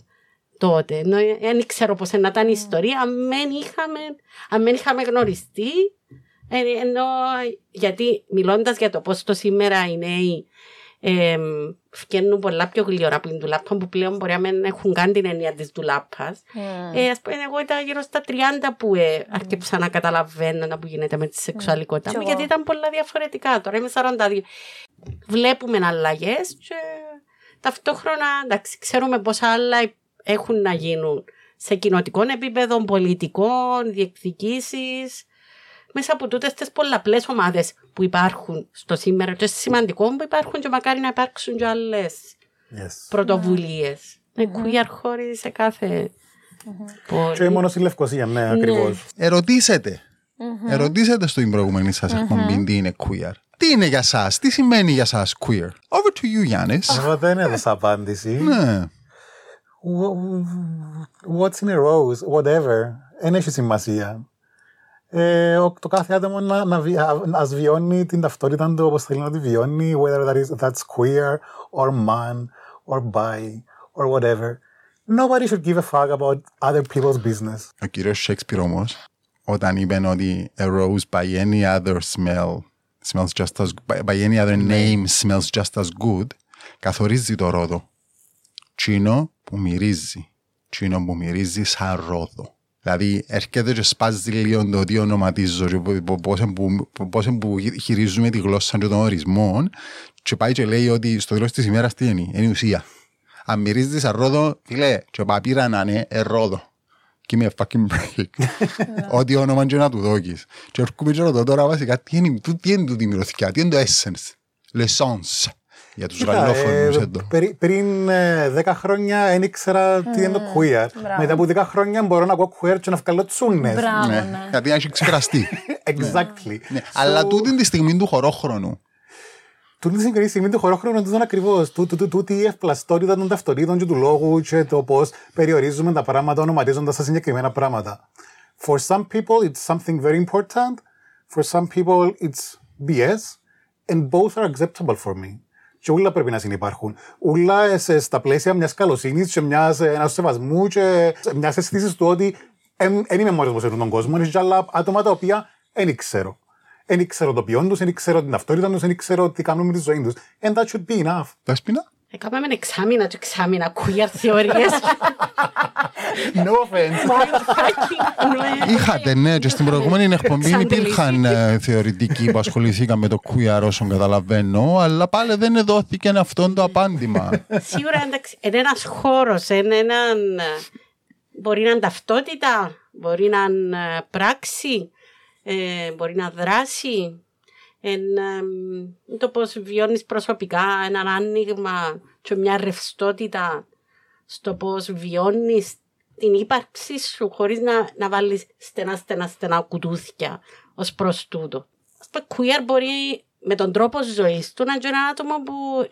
τότε. Δεν ξέρω πώς να ήταν η ιστορία. Αν δεν είχαμε, αν δεν είχαμε γνωριστεί, ε, ενώ, γιατί μιλώντας για το πώς το σήμερα οι νέοι ε, φτιάχνουν πολλά πιο γλυόρα από την τουλάπα που πλέον μπορεί να μην έχουν καν την έννοια της τουλάπα. Mm. Ε, Α πούμε, εγώ ήταν γύρω στα 30 που ε, άρχισα να καταλαβαίνω να που γίνεται με τη σεξουαλικότητα mm. μου, γιατί ήταν πολλά διαφορετικά. Τώρα είμαι 42. Βλέπουμε αλλαγές και ταυτόχρονα εντάξει, ξέρουμε πόσα άλλα έχουν να γίνουν σε κοινοτικό επίπεδο, πολιτικών, διεκδικήσεις μέσα από τούτες τις πολλαπλές ομάδες που υπάρχουν στο σήμερα. Και σημαντικό που υπάρχουν και μακάρι να υπάρξουν και άλλες yes. πρωτοβουλίες. Mm-hmm. queer χώροι σε κάθε. Mm-hmm. Και μόνο στη Λευκοσία, ναι, ναι. ακριβώς. Ερωτήσετε. Mm-hmm. Ερωτήσετε στην προηγούμενη σας εκπομπή τι είναι queer. Τι είναι για εσά, τι σημαίνει για εσά queer; Over to you, Γιάννης. Εγώ δεν έδωσα απάντηση. Ναι. What's in a rose, whatever. Δεν έχει σημασία ε, το κάθε άτομο να, να, να βιώνει την ταυτότητα του όπως θέλει να τη βιώνει, whether that is, that's queer or man or bi or whatever. Nobody should give a fuck about other people's business. Ο κύριος Shakespeare όμως, όταν είπε ότι a rose by any other smell smells just as by, by any other name smells just as good, καθορίζει το ρόδο. Τσίνο που μυρίζει. Τσίνο που μυρίζει σαν ρόδο. Δηλαδή έρχεται και σπάζει λίγο το τι ονοματίζω και πώς που χειρίζουμε τη γλώσσα και των ορισμών και πάει και λέει ότι στο τέλος της ημέρας τι είναι, είναι η ουσία. Αν μυρίζεις αρρόδο, φίλε, και παπήρα να είναι ερρόδο. Give me a fucking break. *laughs* Ό,τι όνομα και να του δώκεις. Και έρχομαι και ρωτώ τώρα βασικά τι είναι, τι είναι τούτη μυρωθηκιά, τι είναι το essence, l'essence για τους γαλλόφωνους ε, εδώ. πριν ε, δέκα χρόνια δεν ήξερα τι είναι το queer. Μετά από δέκα χρόνια μπορώ να ακούω queer και να βγάλω τσούνες. Μπράβο, ναι. ναι. Γιατί έχει ξεπεραστεί. *laughs* exactly. Ναι. Αλλά τούτη τη στιγμή του χωρόχρονου Τούτη τη συγκεκριμένη στιγμή το χωρόχρονο είναι ακριβώς. Τούτη η ευπλαστότητα των ταυτοτήτων και του λόγου και το πώς περιορίζουμε τα πράγματα ονοματίζοντας τα συγκεκριμένα πράγματα. For some people, it's something very important. For some people, it's BS. And both are acceptable for me. Και όλα πρέπει να συνεπάρχουν. Όλα στα πλαίσια μιας καλοσύνης και ενός σεβασμού και μιας αίσθηση του ότι δεν είμαι μόνος σε τον κόσμο. Είναι και άλλα άτομα τα οποία δεν ξέρω. Δεν ξέρω το ποιόν τους, δεν ξέρω την ταυτότητα τους, δεν ξέρω τι κάνουν με τη ζωή τους. And that should be enough. Δέσποινα. Έκαναμε εξάμεινα και εξάμεινα queer θεωρίες. *laughs* No offense. Είχατε, ναι, και στην προηγούμενη εκπομπή υπήρχαν ε, θεωρητικοί που ασχοληθήκαν με το queer όσον καταλαβαίνω, αλλά πάλι δεν δόθηκε αυτό το απάντημα. Σίγουρα εντάξει, είναι ένας χώρος, είναι έναν... Μπορεί να είναι ταυτότητα, μπορεί να είναι πράξη, ε, μπορεί να δράσει. Εν, το πώς βιώνεις προσωπικά ένα άνοιγμα και μια ρευστότητα στο πώς βιώνεις την ύπαρξή σου χωρίς να, να βάλεις στενά στενά στενά κουτούθια ως προς τούτο. Το queer μπορεί με τον τρόπο ζωής του να είναι ένα άτομο που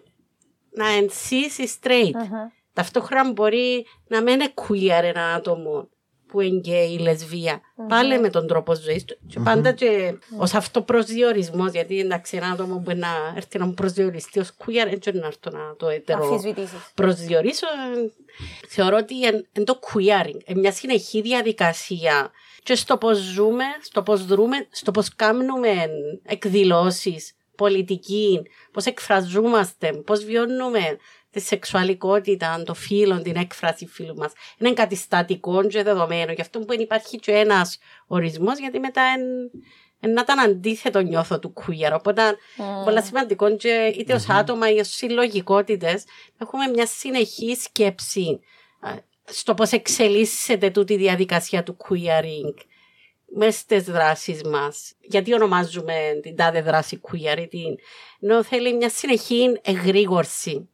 να ενσύσει straight. Uh-huh. Ταυτόχρονα μπορεί να μην είναι queer ένα άτομο που είναι γκέι, λεσβία. Mm-hmm. Πάλι με τον τρόπο ζωής του. Και πάντα και ως αυτοπροσδιορισμός, γιατί εντάξει, ένα άτομο που να έρθει να μου προσδιοριστεί ως queer, έτσι να έρθω να το έτερο προσδιορίσω. Θεωρώ ότι είναι το queering, είναι μια συνεχή διαδικασία και στο πώς ζούμε, στο πώς δρούμε, στο πώς κάνουμε εκδηλώσεις, πολιτική, πώς εκφραζόμαστε, πώς βιώνουμε τη σεξουαλικότητα, το φίλο, την έκφραση φίλου μας. Είναι κάτι στατικό και δεδομένο. Γι' αυτό που υπάρχει και ένας ορισμός, γιατί μετά είναι να ήταν αντίθετο νιώθω του queer. Οπότε mm. πολύ σημαντικό και είτε ως άτομα ή ως συλλογικότητες έχουμε μια συνεχή σκέψη στο πώς εξελίσσεται τούτη η διαδικασία του queering μέσα στις δράσεις μας. Γιατί ονομάζουμε την τάδε δράση queer, ενώ θέλει μια συνεχή εγρήγορση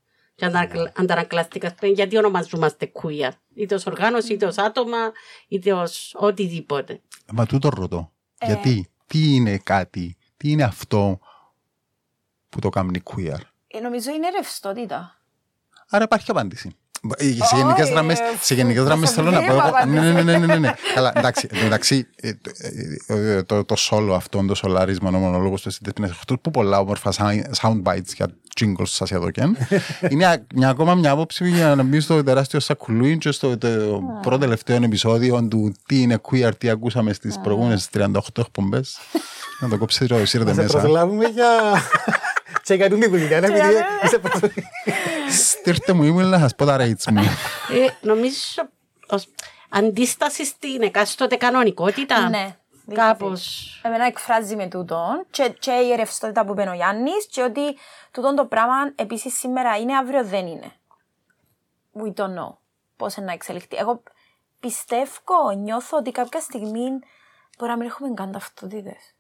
και αντανακλαστικά γιατί ονομαζόμαστε queer. Είτε ως οργάνωση, είτε ως άτομα, είτε ως οτιδήποτε. Μα τούτο ρωτώ. Ε... Γιατί, τι είναι κάτι, τι είναι αυτό που το κάνει queer; Ε, νομίζω είναι ρευστότητα. Άρα υπάρχει απάντηση. Σε γενικές γραμμέ σε γενικές γραμμές θέλω να πω. Ναι, ναι, ναι, ναι, ναι. Καλά, εντάξει, εντάξει το, το solo αυτό, το σολάρισμα, ο μονολόγο του είναι αυτό που πολλά όμορφα sound bites για jingles σας εδώ και Είναι μια, ακόμα μια άποψη για να μπει στο τεράστιο σακουλούιν και στο πρώτο τελευταίο επεισόδιο του τι είναι queer, τι ακούσαμε στις προηγούμενες 38 εκπομπές. Να το κόψετε το σύρετε μέσα. Να σε προσλάβουμε για και για τούτη δουλειά, επειδή είσαι Στήρτε μου ήμουν να σας πω τα rates μου. Νομίζω αντίσταση στην εκάστοτε κανονικότητα. Ναι. Κάπως. Εμένα εκφράζει με τούτο και, και η ρευστότητα που είπε ο Γιάννης, και ότι τούτο το πράγμα επίσης σήμερα είναι, αύριο δεν είναι. We don't know πώς να εξελιχθεί. Εγώ πιστεύω, νιώθω ότι κάποια στιγμή μπορεί να μην έχουμε καν ταυτότητες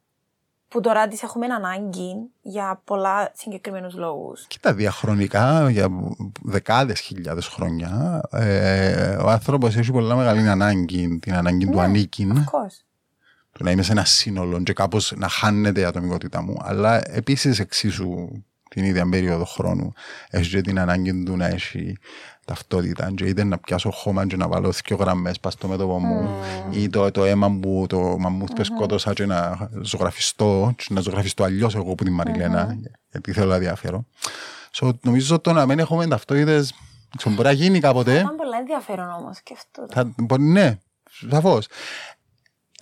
που τώρα τι έχουμε ανάγκη για πολλά συγκεκριμένους λόγους. Κοίτα, διαχρονικά, για δεκάδες χιλιάδες χρόνια, ε, ο άνθρωπος έχει πολλά μεγάλη ανάγκη, την ανάγκη του ναι, ανήκει. Του να είμαι σε ένα σύνολο και κάπως να χάνεται η ατομικότητά μου. Αλλά επίσης εξίσου την ίδια περίοδο χρόνου έχει και την ανάγκη του να έχει ταυτότητα και είτε να πιάσω χώμα και να βάλω δύο γραμμές πας στο μέτωπο μου mm. ή το, το αίμα μου, το μαμούθ που σκότωσα και να ζωγραφιστώ και να ζωγραφιστώ αλλιώς εγώ που την Μαριλένα γιατί θέλω να διαφέρω. So, νομίζω το να μην έχουμε ταυτότητες μπορεί να γίνει κάποτε. Ήταν πολύ ενδιαφέρον όμως και αυτό. Θα, μπορεί, ναι, σαφώς.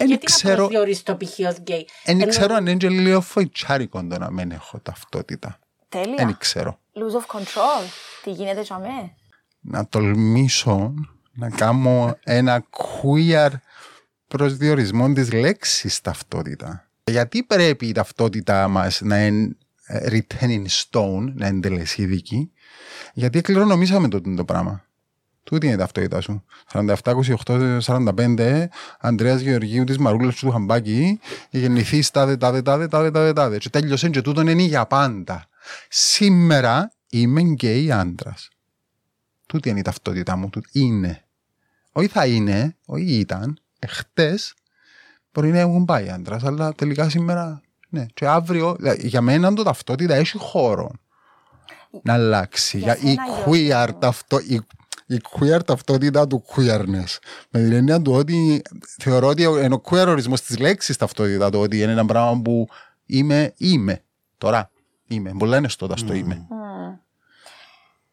Γιατί ξέρω, να προσδιορίσει το π.χ. ως γκέι; Δεν ξέρω αν είναι λίγο φοητσάρικο το να μην έχω ταυτότητα. Τέλεια. Δεν ξέρω. Lose of control. Τι γίνεται για μέ να τολμήσω να κάνω ένα queer προσδιορισμό της λέξης ταυτότητα. Γιατί πρέπει η ταυτότητα μας να είναι written in stone, να είναι τελεσίδικη, γιατί κληρονομήσαμε το, το πράγμα. Τούτη είναι η ταυτότητα σου. 47, 28, 45, Ανδρέας Γεωργίου της Μαρούλας του Χαμπάκη, γεννηθεί τάδε, τάδε, τάδε, τάδε, τάδε, τάδε. Και τέλειωσε και τούτον είναι για πάντα. Σήμερα είμαι γκέι άντρας. Τούτη είναι η ταυτότητά μου. Τούτη είναι. Όχι θα είναι, όχι ήταν. Εχθές μπορεί να έχουν πάει άντρας, αλλά τελικά σήμερα Ναι. Και αύριο, δηλαδή, για μένα το ταυτότητα έχει χώρο να αλλάξει. Για Για, η σένα, queer, Γιώργο. ταυτο, η, η queer ταυτότητα του queerness. Με την έννοια του ότι θεωρώ ότι είναι ο queer ορισμός της λέξης ταυτότητα, το ότι είναι ένα πράγμα που είμαι, είμαι. Τώρα είμαι. Πολλά είναι στο στο είμαι. Μμμ.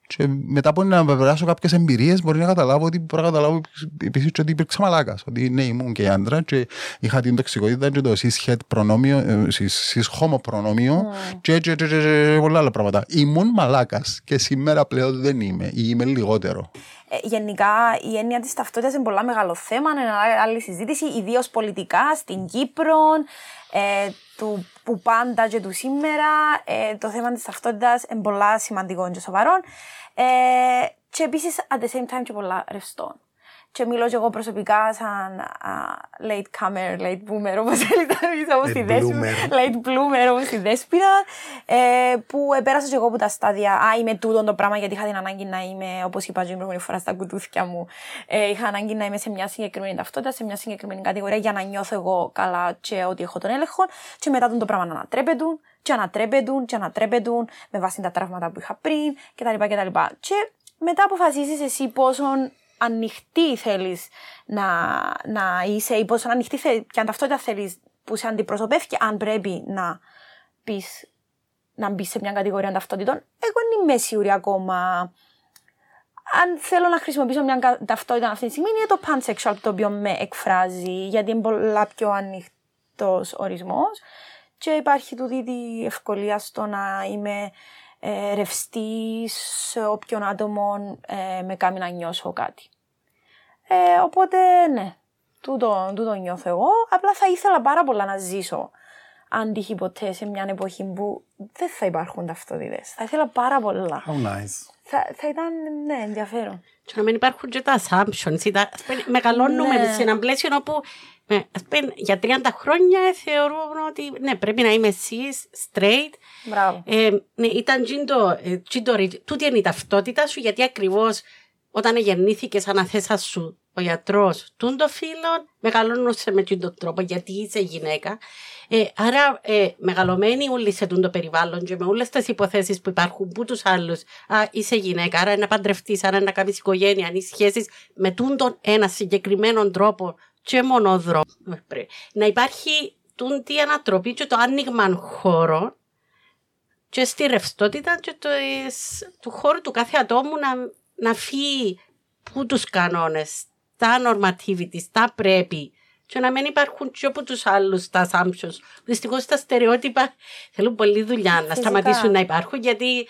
Και μετά από να περάσω κάποιες εμπειρίες, μπορεί να καταλάβω ότι μπορεί να καταλάβω επίσης ότι υπήρξα μαλάκας. Ότι ναι, ήμουν και άντρα και είχα την τοξικότητα και το cis-het προνόμιο, ε, cis- cis-homo προνόμιο και, και, και, και, και πολλά άλλα πράγματα. Ήμουν μαλάκας και σήμερα πλέον δεν είμαι ή είμαι λιγότερο. Ε, γενικά η έννοια της ταυτότητας είναι πολλά μεγάλο θέμα, είναι ένα άλλη συζήτηση, ιδίως πολιτικά στην Κύπρο, ε, του που πάντα και του σήμερα. Ε, το θέμα της ταυτότητας είναι πολλά σημαντικό και σοβαρό. Ε, και επίσης at the same time και πολλά ρευστό. Και μιλώ και εγώ προσωπικά σαν α, late comer, late boomer, όπως θέλει να πεις, όπως Late τη δέσποινα. bloomer. Late bloomer, όπως τη δέσποινα. Ε, που επέρασα και εγώ από τα στάδια. Α, είμαι τούτο το πράγμα γιατί είχα την ανάγκη να είμαι, όπως είπα και την προηγούμενη φορά στα κουτούθια μου. Ε, είχα ανάγκη να είμαι σε μια συγκεκριμένη ταυτότητα, σε μια συγκεκριμένη κατηγορία για να νιώθω εγώ καλά και ότι έχω τον έλεγχο. Και μετά τον το πράγμα να ανατρέπεται και ανατρέπεται και ανατρέπεται με βάση τα τραύματα που είχα πριν κτλ. κτλ. Και μετά αποφασίζεις εσύ πόσο ανοιχτή θέλεις να, να είσαι ή πόσο ανοιχτή θέλεις, και αν ταυτότητα θέλεις που σε αντιπροσωπεύει και αν πρέπει να πεις να μπεις σε μια κατηγορία ταυτότητων. Εγώ δεν είμαι σίγουρη ακόμα. Αν θέλω να χρησιμοποιήσω μια κα- ταυτότητα αυτή τη στιγμή, είναι το pansexual το οποίο με εκφράζει, γιατί είναι πολλά πιο ανοιχτός ορισμός. Και υπάρχει τούτη η ευκολία στο να είμαι ε, ρευστής σε όποιον άτομο ε, με κάνει να νιώσω κάτι. Ε, οπότε, ναι, τούτο, τούτο νιώθω εγώ. Απλά θα ήθελα πάρα πολλά να ζήσω αν τύχει ποτέ σε μια εποχή που δεν θα υπάρχουν ταυτότητες. Θα ήθελα πάρα πολλά. How nice. Θα, θα ήταν, ναι, ενδιαφέρον. Και να μην υπάρχουν και τα assumptions. ή τα- ας πούμε, Μεγαλώνουμε Ναι. σε ένα πλαίσιο όπου ε, ας πούμε, για 30 χρόνια θεωρούμε ότι ναι, πρέπει να είμαι cis, straight. Μπράβο. Ε, ναι, ήταν τζίντο, ε, τζίντο ρι- τούτη είναι η ταυτότητα σου, γιατί ακριβώς όταν γεννήθηκες, αναθέσας σου ο γιατρός τούν το φίλο, μεγαλώνωσε με τον τρόπο, γιατί είσαι γυναίκα. Ε, άρα, ε, μεγαλωμένοι όλοι σε τούν το περιβάλλον και με όλες τις υποθέσεις που υπάρχουν, που τους άλλους, α, είσαι γυναίκα, άρα να παντρευτείς, άρα να κάνεις οικογένεια, αν είσαι σχέσεις με τούν τον ένα συγκεκριμένο τρόπο και μονόδρομο. Να υπάρχει τούντι ανατροπή και το άνοιγμα χώρων και στη ρευστότητα και το, εις- του χώρου του κάθε ατόμου να, να φύγει που τους κανόνες, τα normativities, τα πρέπει και να μην υπάρχουν και από τους άλλους τα assumptions. Δυστυχώς τα στερεότυπα θέλουν πολλή δουλειά να Φυσικά. σταματήσουν να υπάρχουν γιατί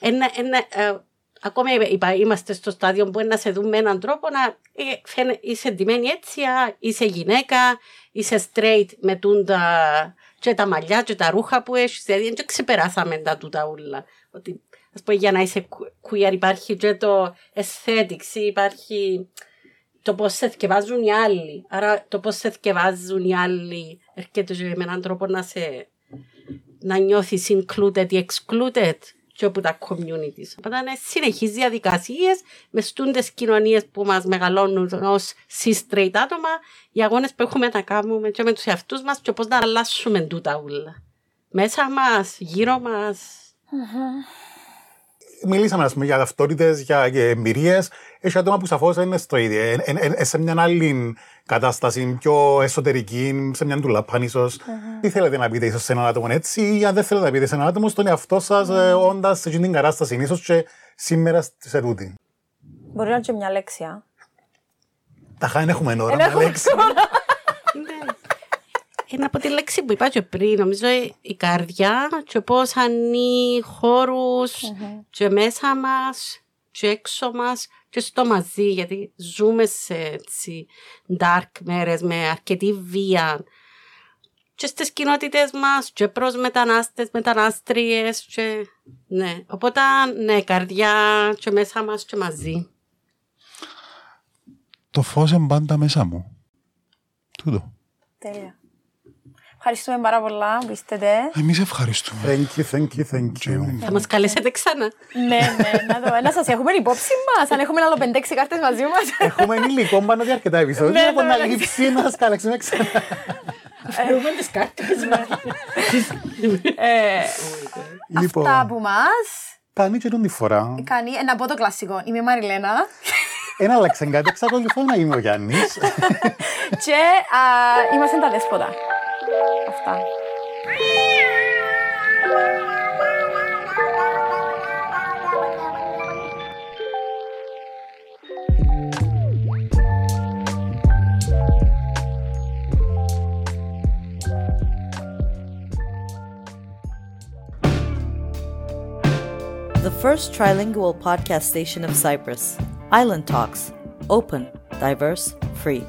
ένα, ένα, ε, ακόμα είπα, είμαστε στο στάδιο που είναι να σε δούμε με έναν τρόπο να ε, φαίνε- είσαι ντυμένη έτσι, α, είσαι γυναίκα, είσαι straight με τούντα και τα μαλλιά και τα ρούχα που έχεις, δηλαδή δεν ξεπεράσαμε τα τούτα ούλα. Ότι, ας πούμε, για να είσαι queer υπάρχει και το aesthetics, υπάρχει το πώς σε θκευάζουν οι άλλοι. Άρα το πώς σε θκευάζουν οι άλλοι έρχεται και με έναν τρόπο να σε να νιώθεις included ή excluded και από τα communities. Οπότε είναι συνεχείς διαδικασίες με στούντες κοινωνίες που μας μεγαλώνουν ως cis-straight άτομα, οι αγώνες που έχουμε να κάνουμε και με τους εαυτούς μας και πώς να αλλάσουμε τούτα ούλα. Μέσα μας, γύρω μας. Μιλήσαμε ας πούμε, για ταυτότητες, για εμπειρίες. Έχει άτομα που σαφώς είναι στο ίδιο. Ε, ε, ε, σε μια άλλη κατάσταση, πιο εσωτερική, σε μια τουλάπαν ίσως. Τι θέλετε να πείτε ίσως σε έναν άτομο έτσι, ή αν δεν θέλετε να πείτε σε έναν άτομο, στον εαυτό σας, όντας σε αυτή την κατάσταση, ίσω και σήμερα σε τούτη. Μπορεί να είναι και μια λέξη, α. Τα χάνει έχουμε ώρα Εν να έχουμε λέξει. Ναι. Είναι από τη λέξη που είπα και πριν, νομίζω η καρδιά και πώς ανοίγει χώρους και μέσα μας και έξω μας και στο μαζί, γιατί ζούμε σε έτσι dark μέρες με αρκετή βία και στις κοινότητες μας και προς μετανάστες, μετανάστριες και ναι. Οπότε ναι, καρδιά και μέσα μας και μαζί. Το φως είναι πάντα μέσα μου. Τούτο. Τέλεια. Ευχαριστούμε πάρα πολλά που είστε τε. Εμείς ευχαριστούμε. Thank you, thank you, thank you. Θα μας καλέσετε ξανά. ναι, ναι, να δω. Να σας έχουμε υπόψη μας, αν έχουμε άλλο 5-6 κάρτες μαζί μας. Έχουμε υλικό πάνω για αρκετά επεισόδια. Ναι, Από ναι, να ναι. λείψει να σας καλέξουμε ξανά. Έχουμε τις κάρτες μας. Ε, Λοιπόν, Αυτά από εμά. κάνει και τη φορά. Κάνει ένα από το κλασικό. Είμαι η Μαριλένα. Ένα άλλαξε κάτι, εξακολουθώ να είμαι ο Γιάννης. και α, είμαστε τα δέσποτα. Αυτά. The first trilingual podcast station of Cyprus. Island Talks. Open, diverse, free.